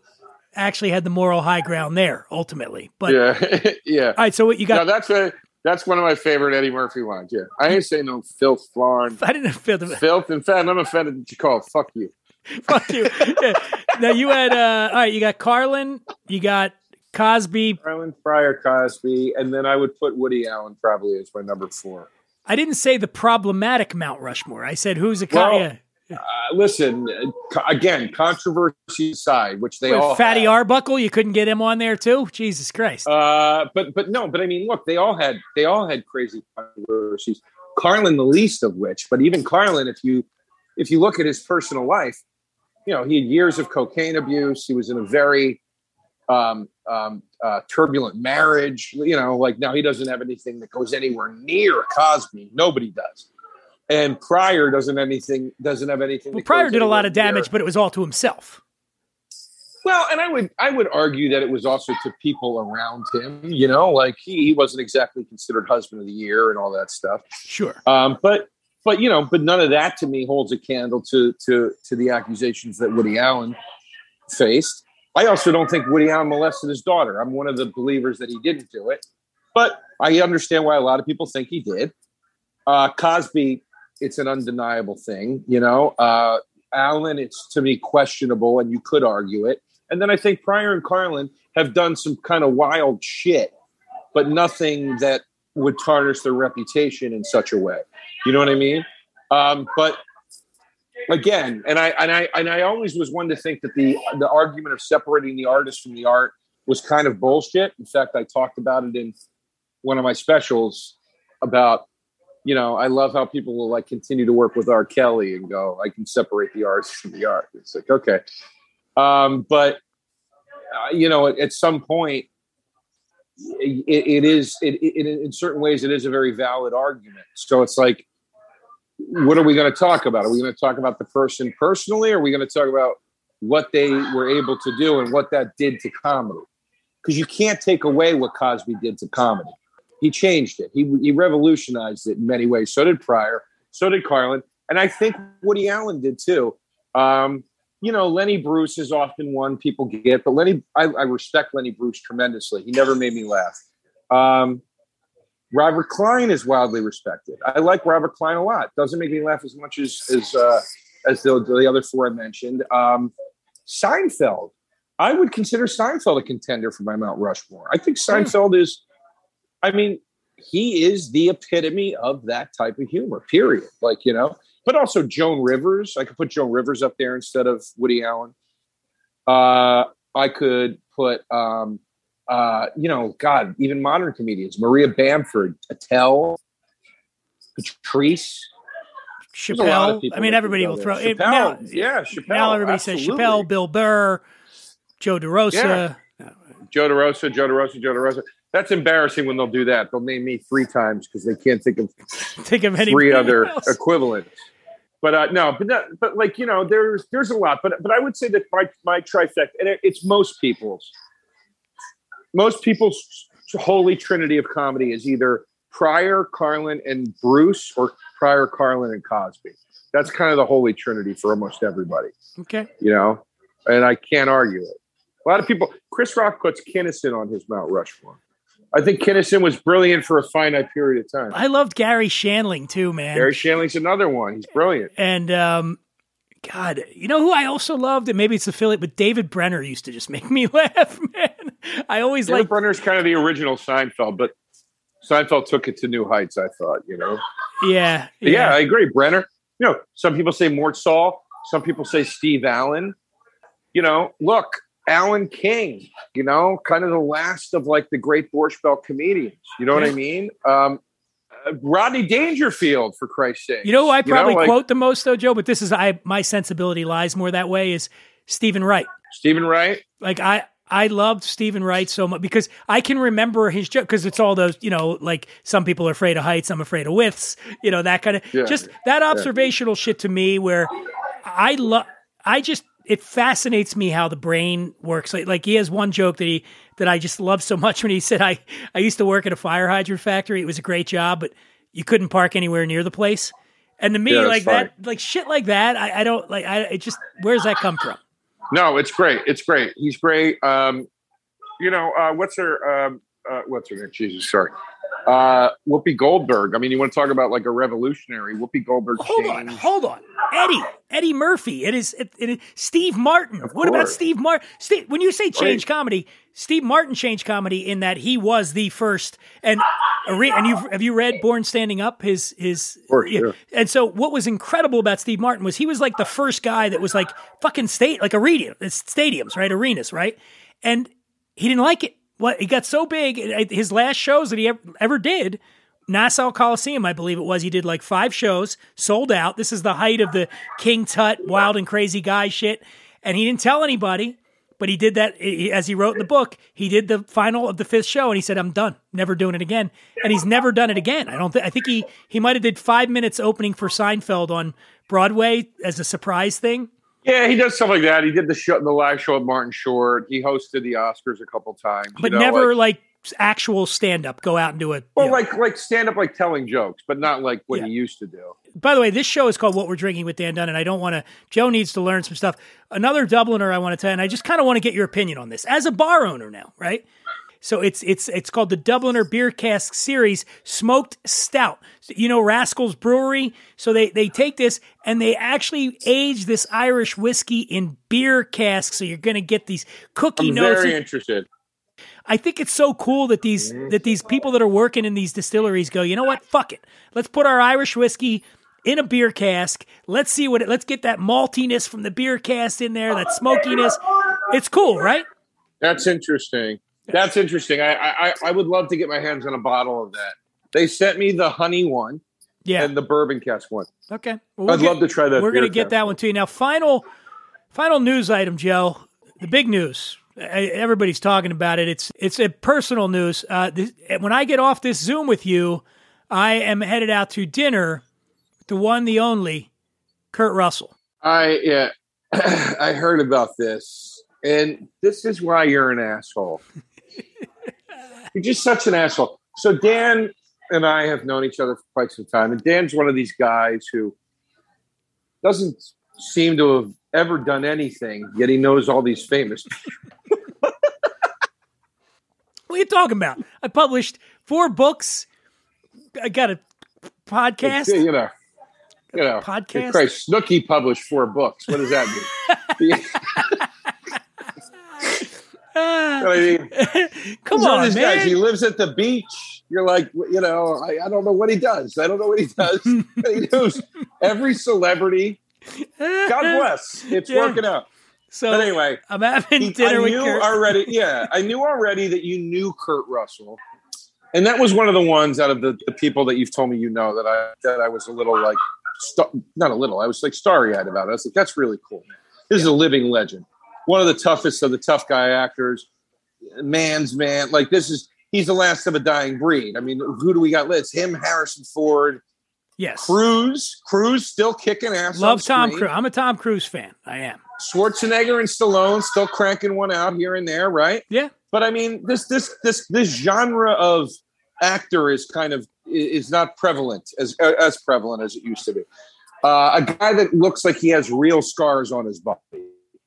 actually had the moral high ground there ultimately. But
Yeah, [LAUGHS] yeah.
all right, so what you
No,
got?
that's a that's one of my favorite Eddie Murphy lines. Yeah, I ain't saying no filth, flarn, [LAUGHS]
I didn't feel the
filth. In fact, I'm offended that you call it fuck you. [LAUGHS]
fuck you. Yeah. Now you had uh, all right. You got Carlin. You got Cosby.
Carlin Pryor, Cosby, and then I would put Woody Allen probably as my number four.
I didn't say the problematic Mount Rushmore. I said who's a
Well,
co- yeah.
Uh, listen, uh, again, controversy aside, which they all
Fatty
had.
Arbuckle. You couldn't get him on there too. Jesus Christ.
Uh, but but no, but I mean, look, they all had they all had crazy controversies. Carlin, the least of which, but even Carlin, if you if you look at his personal life, you know, he had years of cocaine abuse. He was in a very um, um, uh, turbulent marriage. You know, like now he doesn't have anything that goes anywhere near Cosby. Nobody does. And Pryor doesn't anything doesn't have anything.
well, Pryor did a lot of damage, but it was all to himself.
well, and I would I would argue that it was also to people around him. You know, like he, he wasn't exactly considered husband of the year and all that stuff.
Sure.
Um, but but you know, but none of that to me holds a candle to to to the accusations that Woody Allen faced. I also don't think Woody Allen molested his daughter. I'm one of the believers that he didn't do it, but I understand why a lot of people think he did. Uh, Cosby, it's an undeniable thing, you know. Uh, Allen, it's to me questionable, and you could argue it. And then I think Pryor and Carlin have done some kind of wild shit, but nothing that would tarnish their reputation in such a way. You know what I mean? Um, but again, and I and I and I always was one to think that the the argument of separating the artist from the art was kind of bullshit. In fact, I talked about it in one of my specials about you know I love how people will like continue to work with R. Kelly and go I can separate the artist from the art. It's like okay, um, but uh, you know at, at some point it, it is it, it in certain ways it is a very valid argument. So it's like what are we going to talk about? Are we going to talk about the person personally? Or are we going to talk about what they were able to do and what that did to comedy? Because you can't take away what Cosby did to comedy. He changed it. He, he revolutionized it in many ways. So did Pryor. So did Carlin. And I think Woody Allen did too. Um, you know, Lenny Bruce is often one people get, but Lenny, I, I respect Lenny Bruce tremendously. He never made me laugh. Um, Robert Klein is wildly respected. I like Robert Klein a lot. Doesn't make me laugh as much as as uh, as the, the other four I mentioned. Um, Seinfeld. I would consider Seinfeld a contender for my Mount Rushmore. I think Seinfeld is. I mean, he is the epitome of that type of humor. Period. Like you know, but also Joan Rivers. I could put Joan Rivers up there instead of Woody Allen. Uh, I could put. Um, uh, you know, God, even modern comedians, Maria Bamford, Attell, Patrice. There's a lot of
Chappelle. I mean, everybody will throw
there.
it.
Chappelle,
Now,
yeah, Chappelle.
now everybody says. Chappelle, Bill Burr, Joe DeRosa.
Joe DeRosa, Joe DeRosa, Joe DeRosa. That's embarrassing when they'll do that. They'll name me three times because they can't think of [LAUGHS]
Think of any
three other
else.
equivalents. But uh, no, but that, but like you know, there's there's a lot. But but I would say that my my trifecta, and it, it's most people's. Most people's holy trinity of comedy is either Pryor, Carlin, and Bruce, or Pryor, Carlin, and Cosby. That's kind of the holy trinity for almost everybody,
Okay.
you know. And I can't argue it. A lot of people. Chris Rock puts Kinnison on his Mount Rushmore. I think Kinnison was brilliant for a finite period of time.
I loved Garry Shandling too, man.
Garry Shandling's another one. He's brilliant.
and um, God, you know who I also loved, and maybe it's affiliate, but David Brenner used to just make me [LAUGHS] laugh, man. I always
David
like,
Brenner's kind of the original Seinfeld, but Seinfeld took it to new heights. I thought, you know.
yeah,
But yeah, I agree. Brenner. You know, some people say Mort Sahl. Some people say Steve Allen. You know, look, Alan King. You know, kind of the last of like the great Borscht Belt comedians. You know what I mean? Um, uh, Rodney Dangerfield, for Christ's sake.
You know who I probably
like
quote the most though, Joe? But this is I my sensibility lies more that way is Steven Wright.
Steven Wright.
Like I I loved Steven Wright so much because I can remember his joke because it's all those you know like some people are afraid of heights, I'm afraid of widths, you know that kind of
Yeah.
just that observational shit to me where I love I just it fascinates me how the brain works. Like, like he has one joke that he that I just love so much when he said I I used to work at a fire hydrant factory. It was a great job, but you couldn't park anywhere near the place. And to me,
Yeah,
like
funny.
that, like shit like that, I, I don't like. I it just where does that come from?
No, it's great. It's great. He's great. Um, you know, uh, what's her um, uh, what's her name? Jesus, sorry. Uh, Whoopi Goldberg. I mean, you want to talk about like a revolutionary? Whoopi Goldberg.
Hold on, hold on, Eddie, Eddie Murphy. It is, it, it is Steve Martin.
Of
What about. Steve Martin? Steve, when you say change
Right.
comedy, Steve Martin changed comedy in that he was the first. And and you have you read Born Standing Up? His his
course,
yeah.
yeah.
And so what was incredible about Steve Martin was he was like the first guy that was like fucking state like arena stadiums right arenas right, and he didn't like it. What he got so big, his last shows that he ever, did, Nassau Coliseum, I believe it was. He did like five shows, sold out. This is the height of the King Tut, wild and crazy guy shit, and he didn't tell anybody. But he did that as he wrote in the book. He did the final of the fifth show, and he said, "I'm done, never doing it again." And he's never done it again. I don't. I think he he might have did five minutes opening for Seinfeld on Broadway as a surprise thing.
Yeah, he does stuff like that. He did the show, the live show at Martin Short. He hosted the Oscars a couple times, you
but
know,
never
like,
like, actual stand up. Go out and do it.
well,
know.
like like stand up, like telling jokes, but not like what
Yeah.
he used to do.
By the way, this show is called What We're Drinking with Dan Dunn, and I don't want to. Joe needs to learn some stuff. Another Dubliner I want to tell, you, and I just kind of want to get your opinion on this as a bar owner now, right? So it's it's it's called the Dubliner Beer Cask Series Smoked Stout. So, you know Rascals Brewery. So they they take this and they actually age this Irish whiskey in beer casks. So you're going to get these cookie
I'm
notes.
very interested.
I think it's so cool that these mm-hmm. that these people that are working in these distilleries go, you know what? Fuck it. Let's put our Irish whiskey in a beer cask. Let's see what it. Let's get that maltiness from the beer cask in there. That smokiness. It's cool, right?
That's interesting. That's interesting. I, I I would love to get my hands on a bottle of that. They sent me the honey one
Yeah.
and the bourbon cask one.
Okay. Well,
I'd
we'll
love to try that
We're gonna get that one to you now. Final, final news item, Joe. The big news. Everybody's talking about it. It's it's a personal news. Uh, this, when I get off this Zoom with you, I am headed out to dinner. with The one, the only, Kurt Russell.
I yeah, [CLEARS THROAT] I heard about this, and this is why you're an asshole. [LAUGHS] you're just such an asshole. So Dan and I have known each other for quite some time, and Dan's one of these guys who doesn't seem to have ever done anything, yet he knows all these famous. [LAUGHS]
What are you talking about? I published four books. I got a podcast.
You know, you know,
Podcast?
Christ, Snooki published four books. What does that mean? [LAUGHS] I mean, [LAUGHS]
come
He's one of
on, man.
guys. He lives at the beach. You're like, you know, I, I don't know what he does. I don't know what he does. [LAUGHS] [LAUGHS] He knows every celebrity. God bless. It's
Yeah.
working out.
So
But anyway,
I'm having
he-
dinner
I
with
knew
Kurt.
already. Yeah, I knew already that you knew Kurt Russell, and that was one of the ones out of the, the people that you've told me you know that I that I was a little like, st- not a little. I was like starry eyed about. It. I was like, that's really cool, man. This is a living legend. One of the toughest of the tough guy actors. Man's man. Like this is he's the last of a dying breed. I mean, who do we got? It's him, Harrison Ford,
yes.
Cruise. Cruise still kicking ass.
Love Tom. Cruise. I'm a Tom Cruise fan. I am.
Schwarzenegger and Stallone still cranking one out here and there, right?
Yeah.
But I mean, this this this this genre of actor is kind of is not prevalent as as prevalent as it used to be. Uh, a guy that looks like he has real scars on his body.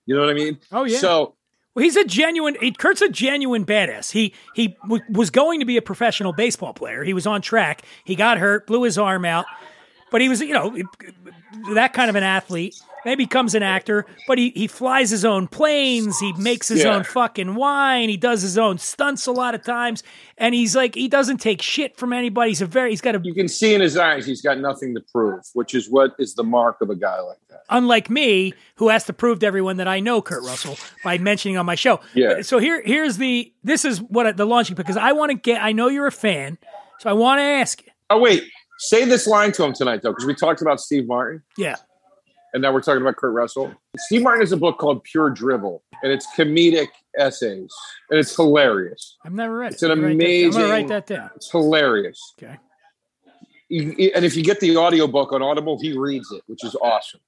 You know what I mean?
Oh, yeah.
So
Well, he's a genuine. He, Kurt's a genuine badass. He he w- was going to be a professional baseball player. He was on track. He got hurt, blew his arm out, but he was you know that kind of an athlete. Then he becomes an actor, but he, he flies his own planes. He makes his
Yeah.
own fucking wine. He does his own stunts a lot of times, and he's like he doesn't take shit from anybody. He's a very he's got a
you can see in his eyes he's got nothing to prove, which is what is the mark of a guy like that.
unlike me, who has to prove to everyone that I know Kurt Russell by mentioning on my show.
Yeah.
So here, here's the. This is what the launching because I want to get. I know you're a fan, so I want to ask you.
Oh wait, say this line to him tonight though, because we talked about Steve Martin.
Yeah.
and now we're talking about Kurt Russell. Steve Martin has a book called Pure Drivel, and it's comedic essays, and it's hilarious.
I've never read it.
It's an
I'm gonna write that- I'm
amazing-
going to write that down.
It's hilarious.
Okay.
And if you get the audiobook on Audible, he reads it, which is awesome.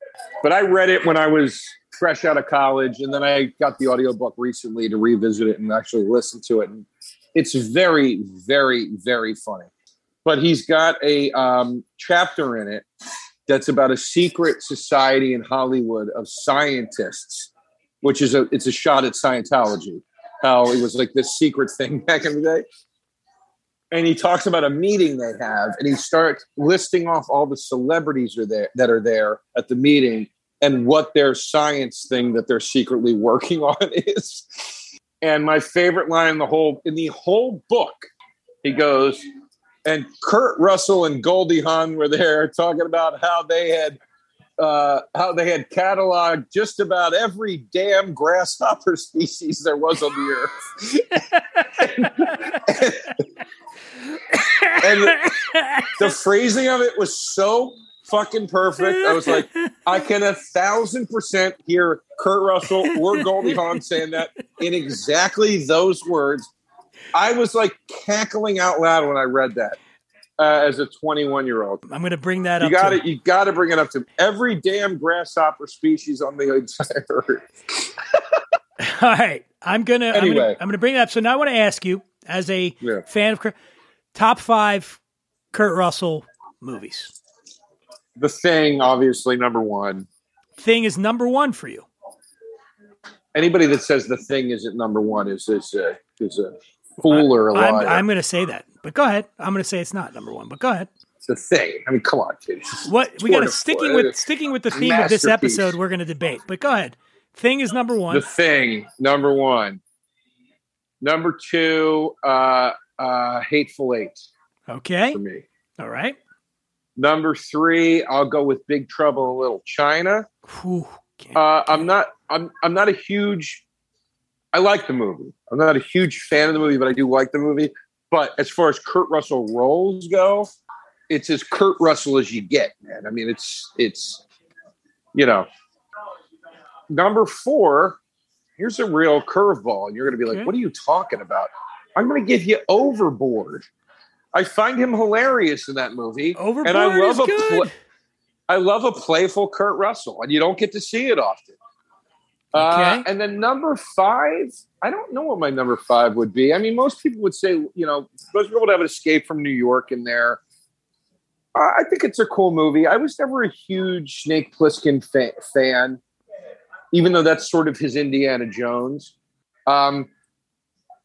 But I read it when I was fresh out of college, and then I got the audiobook recently to revisit it and actually listen to it. And it's very, very, very funny. But he's got a um, chapter in it that's about a secret society in Hollywood of scientists, which is a it's a shot at Scientology. How it was like this secret thing [LAUGHS] back in the day. And he talks about a meeting they have, and he starts listing off all the celebrities are there that are there at the meeting and what their science thing that they're secretly working [LAUGHS] on is. And my favorite line in the whole in the whole book, he goes, and Kurt Russell and Goldie Hawn were there talking about how they had uh, how they had cataloged just about every damn grasshopper [LAUGHS] species there was on the earth. [LAUGHS] and the, the phrasing of it was so fucking perfect. I was like, I can a thousand percent hear Kurt Russell or Goldie Hawn saying that in exactly those words. I was like cackling out loud when I read that uh, as a 21 year old.
I'm going to bring that
You
up.
got
to-
You got to bring it up to every damn grasshopper species on the [LAUGHS] entire earth.
All right, I'm gonna. I'm gonna,
Anyway.
I'm gonna bring that up. So now I want to ask you, as a
Yeah.
fan of Kurt, top five Kurt Russell movies.
The Thing, obviously, number one.
Thing is number one for you.
Anybody that says The Thing isn't number one is is a is a fool or a
I'm. I'm going to say that, but go ahead. I'm going to say it's not number one, but go ahead.
It's the Thing. I mean, come on, kid.
What we got to sticking with sticking with the theme of this episode. We're going to debate, but go ahead. Thing is number one.
The Thing, number one. Number two, uh, uh, Hateful Eight
Okay,
for me.
all right.
Number three, I'll go with Big Trouble in Little China. Uh, I'm not. I'm. I'm not a huge. I like the movie. I'm not a huge fan of the movie, but I do like the movie. But as far as Kurt Russell roles go, it's as Kurt Russell as you get, man. I mean, it's it's you know. Number four, here's a real curveball, and you're going to be like,
Okay.
"What are you talking about?" I'm going to give you Overboard. I find him hilarious in that movie,
Overboard
and I love
is
a
good.
I love a playful Kurt Russell, and you don't get to see it often. Uh,
Okay.
and then number five, I don't know what my number five would be. I mean, most people would say, you know, most people would have an Escape from New York in there. Uh, I think it's a cool movie. I was never a huge Snake Plissken fa- fan, even though that's sort of his Indiana Jones. Um,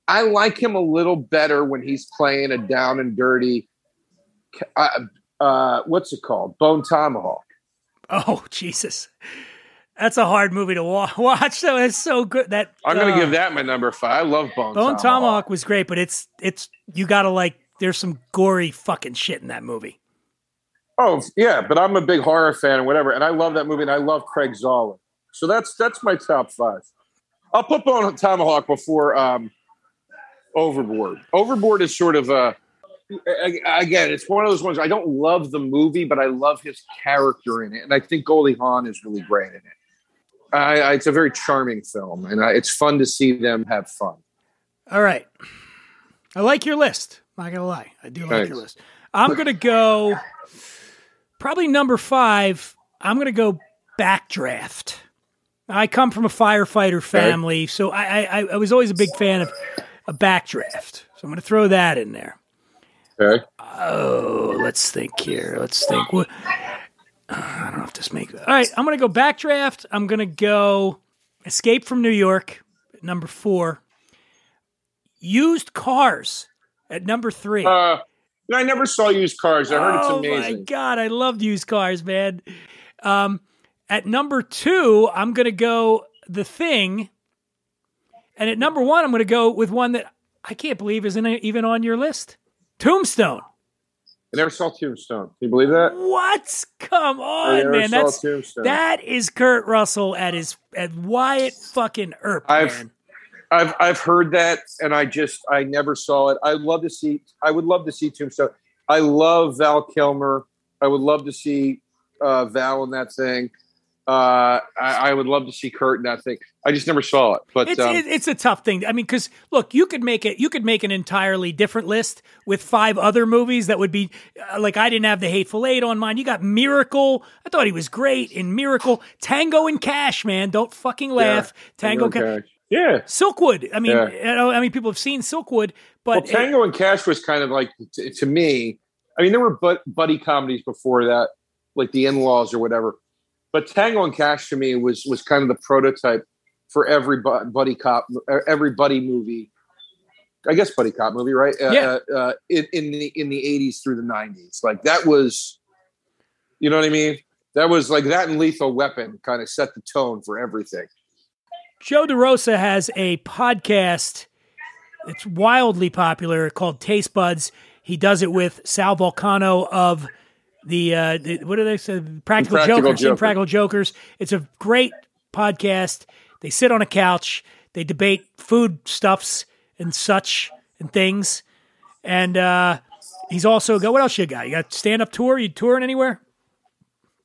I like him a little better when he's playing a down and dirty. Uh, uh, what's it called? Bone Tomahawk.
Oh Jesus, that's a hard movie to [LAUGHS] watch. Though it's so good that
I'm going to
uh,
give that my number five. I love Bone,
Bone
Tomahawk.
Tomahawk was great, but it's it's you got to like. There's some gory fucking shit in that movie.
Oh yeah, but I'm a big horror fan and whatever, and I love that movie, and I love Craig Zahler. So that's that's my top five. I'll put Bone Tomahawk before um, Overboard. Overboard is sort of a again, it's one of those ones. I don't love the movie, but I love his character in it, and I think Goldie Hawn is really great in it. I, I, it's a very charming film, and I, it's fun to see them have fun.
All right, I like your list. Not gonna lie, I do like
Thanks.
your list. I'm gonna go probably number five. I'm gonna go Backdraft. I come from a firefighter family, so I, I I was always a big fan of a backdraft. So I'm going to throw that in there.
Okay.
Oh, let's think here. Let's think. What? I don't know if this makes. All right, I'm going to go backdraft. I'm going to go Escape from New York number four. Used Cars at number three.
Uh, I never saw used cars. I heard it's
oh
amazing.
my god, I loved used cars, man. Um, at number two, I'm gonna go The Thing, and at number one, I'm gonna go with one that I can't believe isn't even on your list. Tombstone.
I never saw Tombstone. Can you believe that?
What? Come on, man. That's
Tombstone.
that is Kurt Russell at his at Wyatt fucking Earp,
I've-
man.
I've I've heard that, and I just I never saw it. I love to see. I would love to see Tombstone. I love Val Kilmer. I would love to see uh, Val in that thing. Uh, I, I would love to see Kurt in that thing. I just never saw it. But
It's
um,
it, it's a tough thing. I mean, because look, you could make it. You could make an entirely different list with five other movies that would be uh, like I didn't have the Hateful Eight on mine. You got Miracle. I thought he was great in Miracle. Tango and Cash, man. Don't fucking laugh. Tango, and Cash.
Cash. Yeah.
Silkwood. I mean,
Yeah.
I mean, people have seen Silkwood,
Well,
but
Tango and Cash was kind of like to, to me. I mean, there were bu- buddy comedies before that, like The In Laws or whatever. But Tango and Cash to me was was kind of the prototype for every buddy cop, uh, every buddy movie. I guess buddy cop movie, right? Uh,
Yeah.
Uh, uh, in, in the in the eighties through the nineties, like that was, you know what I mean? That was like that and Lethal Weapon kind of set the tone for everything.
Joe DeRosa has a podcast. It's wildly popular called Taste Buds. He does it with Sal Vulcano of the, uh, the what do they say? Practical,
Practical
Jokers.
Joker.
Impractical Jokers. It's a great podcast. They sit on a couch. They debate food stuffs and such and things. And uh, he's also got what else you got? You got stand up tour? You touring anywhere?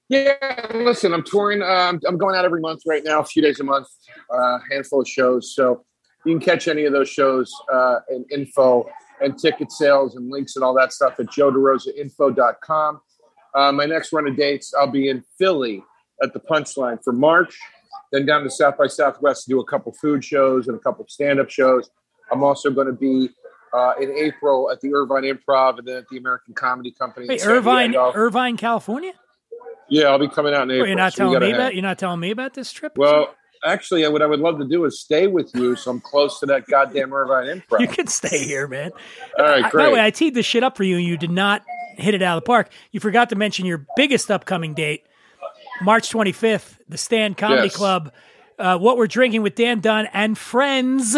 Yeah, listen, I'm touring. Uh, I'm, I'm going out every month right now, a few days a month, uh, handful of shows. So you can catch any of those shows uh, and info and ticket sales and links and all that stuff at joederosainfo.com. Uh, my next run of dates, I'll be in Philly at the Punchline for March, then down to South by Southwest to do a couple food shows and a couple stand up shows. I'm also going to be uh, in April at the Irvine Improv and then at the American Comedy Company.
Wait, Irvine,
Diego.
Irvine, California?
Yeah, I'll be coming out in April.
Wait, you're not
so
telling me
hang.
about you're not telling me about this trip?
Well, actually, what I would love to do is stay with you, so I'm close to that goddamn Irvine [LAUGHS] Improv.
You can stay here, man.
All right,
I- by the way, I teed this shit up for you, and you did not hit it out of the park. You forgot to mention your biggest upcoming date, March 25th, the Stand Comedy
Yes.
Club. Uh, what we're drinking with Dan Dunn and friends.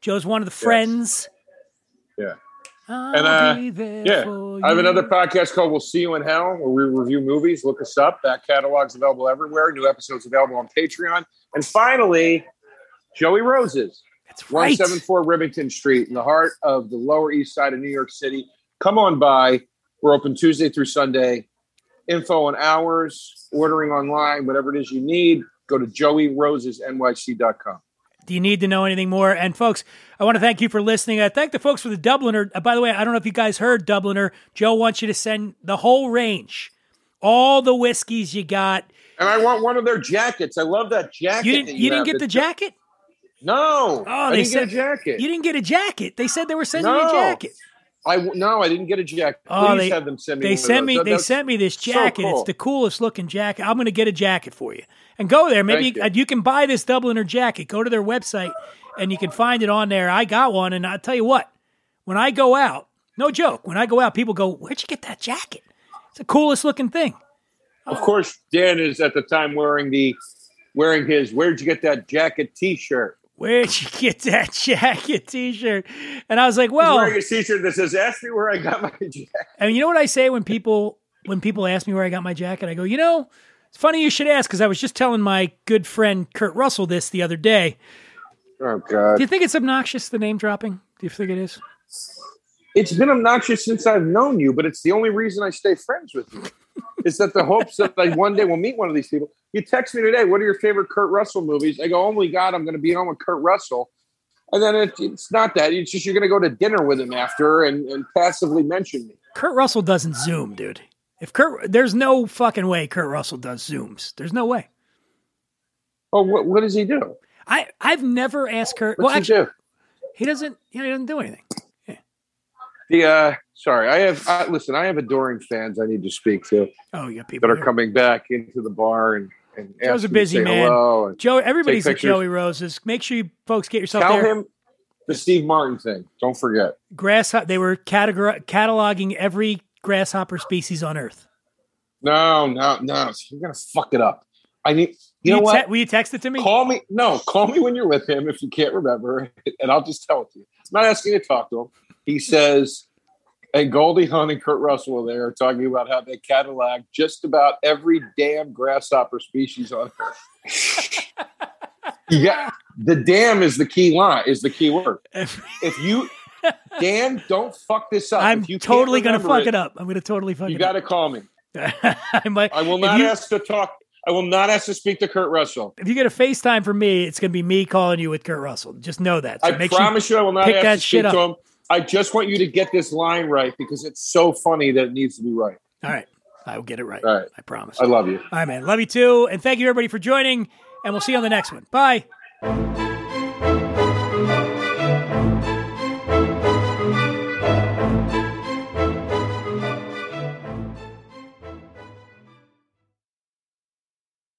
Joe's one of the friends.
yeah,
I'll
And, uh, yeah. I have another podcast called "We'll See You in Hell," where we review movies. Look us up. That catalog's available everywhere. New episodes available on Patreon. And finally, Joey Roses,
That's right.
seven four Rivington Street, in the heart of the Lower East Side of New York City. Come on by. We're open Tuesday through Sunday. Info on hours, ordering online, whatever it is you need. Go to joeyrosesnyc.com.
Do you need to know anything more? And folks, I want to thank you for listening. I thank the folks for the Dubliner. Uh, by the way, I don't know if you guys heard Dubliner. Joe wants you to send the whole range, all the whiskeys you got.
And I want one of their jackets. I love that jacket.
You didn't.
that
You didn't get the jacket.
No.
Oh,
I
they
didn't
said
get a jacket.
You didn't get a jacket. They said they were sending you a jacket.
I no, I didn't get a jacket. Oh, Please
Oh, they
have them send me.
They sent me.
That-
They sent me this
so
jacket.
cool.
It's the coolest looking jacket. I'm going to get a jacket for you. And go there. Maybe
you.
you can buy this Dubliner jacket. Go to their website and you can find it on there. I got one, and I'll tell you what. When I go out, no joke. When I go out, people go, "Where'd you get that jacket?" It's the coolest looking thing.
Of course, Dan is at the time wearing the wearing his. Where'd you get that jacket T-shirt?
Where'd you get that jacket T-shirt? And I was like, Well,
He's
"Well,
wearing a T-shirt that says "Ask me where I got my [LAUGHS] jacket."
And you know what I say when people when people ask me where I got my jacket? I go, you know, it's funny you should ask because I was just telling my good friend Kurt Russell this the other day.
Oh God!
Do you think it's obnoxious the name dropping? Do you think it is?
it's been obnoxious since I've known you, but it's the only reason I stay friends with you. Is that the hopes that like one day we'll meet one of these people? You text me today. What are your favorite Kurt Russell movies? I go, oh my God, I'm going to be on with Kurt Russell. And then it, it's not that. It's just you're going to go to dinner with him after and, and passively mention me.
Kurt Russell doesn't zoom, dude. If Kurt, there's no fucking way Kurt Russell does zooms. There's no way.
Oh, what, what does he do?
I I've never asked Kurt.
What's
well, actually,
he do?
He doesn't. You know, he doesn't do anything.
The uh, sorry, I have. Uh, listen, I have adoring fans I need to speak to
Oh, yeah, people
that are
here.
coming back into the bar and and
Joe's a
ask me to
busy man. Joe, everybody's at
pictures.
Joey Roses. Make sure you folks get yourself
tell
there.
him the Steve Martin thing. Don't forget.
Grass. They were categor- cataloging every grasshopper species on Earth.
No, no, no. You're gonna fuck it up. I need. You know
will
what?
Will you text it to me?
Call me. No, call me when you're with him if you can't remember, [LAUGHS] and I'll just tell it to you. I'm not asking you to talk to him. He says, and Goldie Hawn and Kurt Russell there talking about how they catalog just about every damn grasshopper species on Earth. [LAUGHS] yeah, the damn is the key line. Is the key word. If you, Dan, don't fuck this up.
I'm
you
totally gonna fuck it, up. I'm gonna totally fuck
You
it You
got
up.
to call me. [LAUGHS]
I might.
I will not
you-
ask to talk. I will not ask to speak to Kurt Russell.
If you get a FaceTime from me, it's gonna be me calling you with Kurt Russell. Just know that. So
I promise you, I will not
pick
ask
that
to
shit
speak to
up.
him. I just want you to get this line right because it's so funny that it needs to be right.
All right, I will get it right.
All right.
I promise.
I love you.
All right, man. Love you too, and thank you everybody for joining. And we'll see you on the next one. Bye.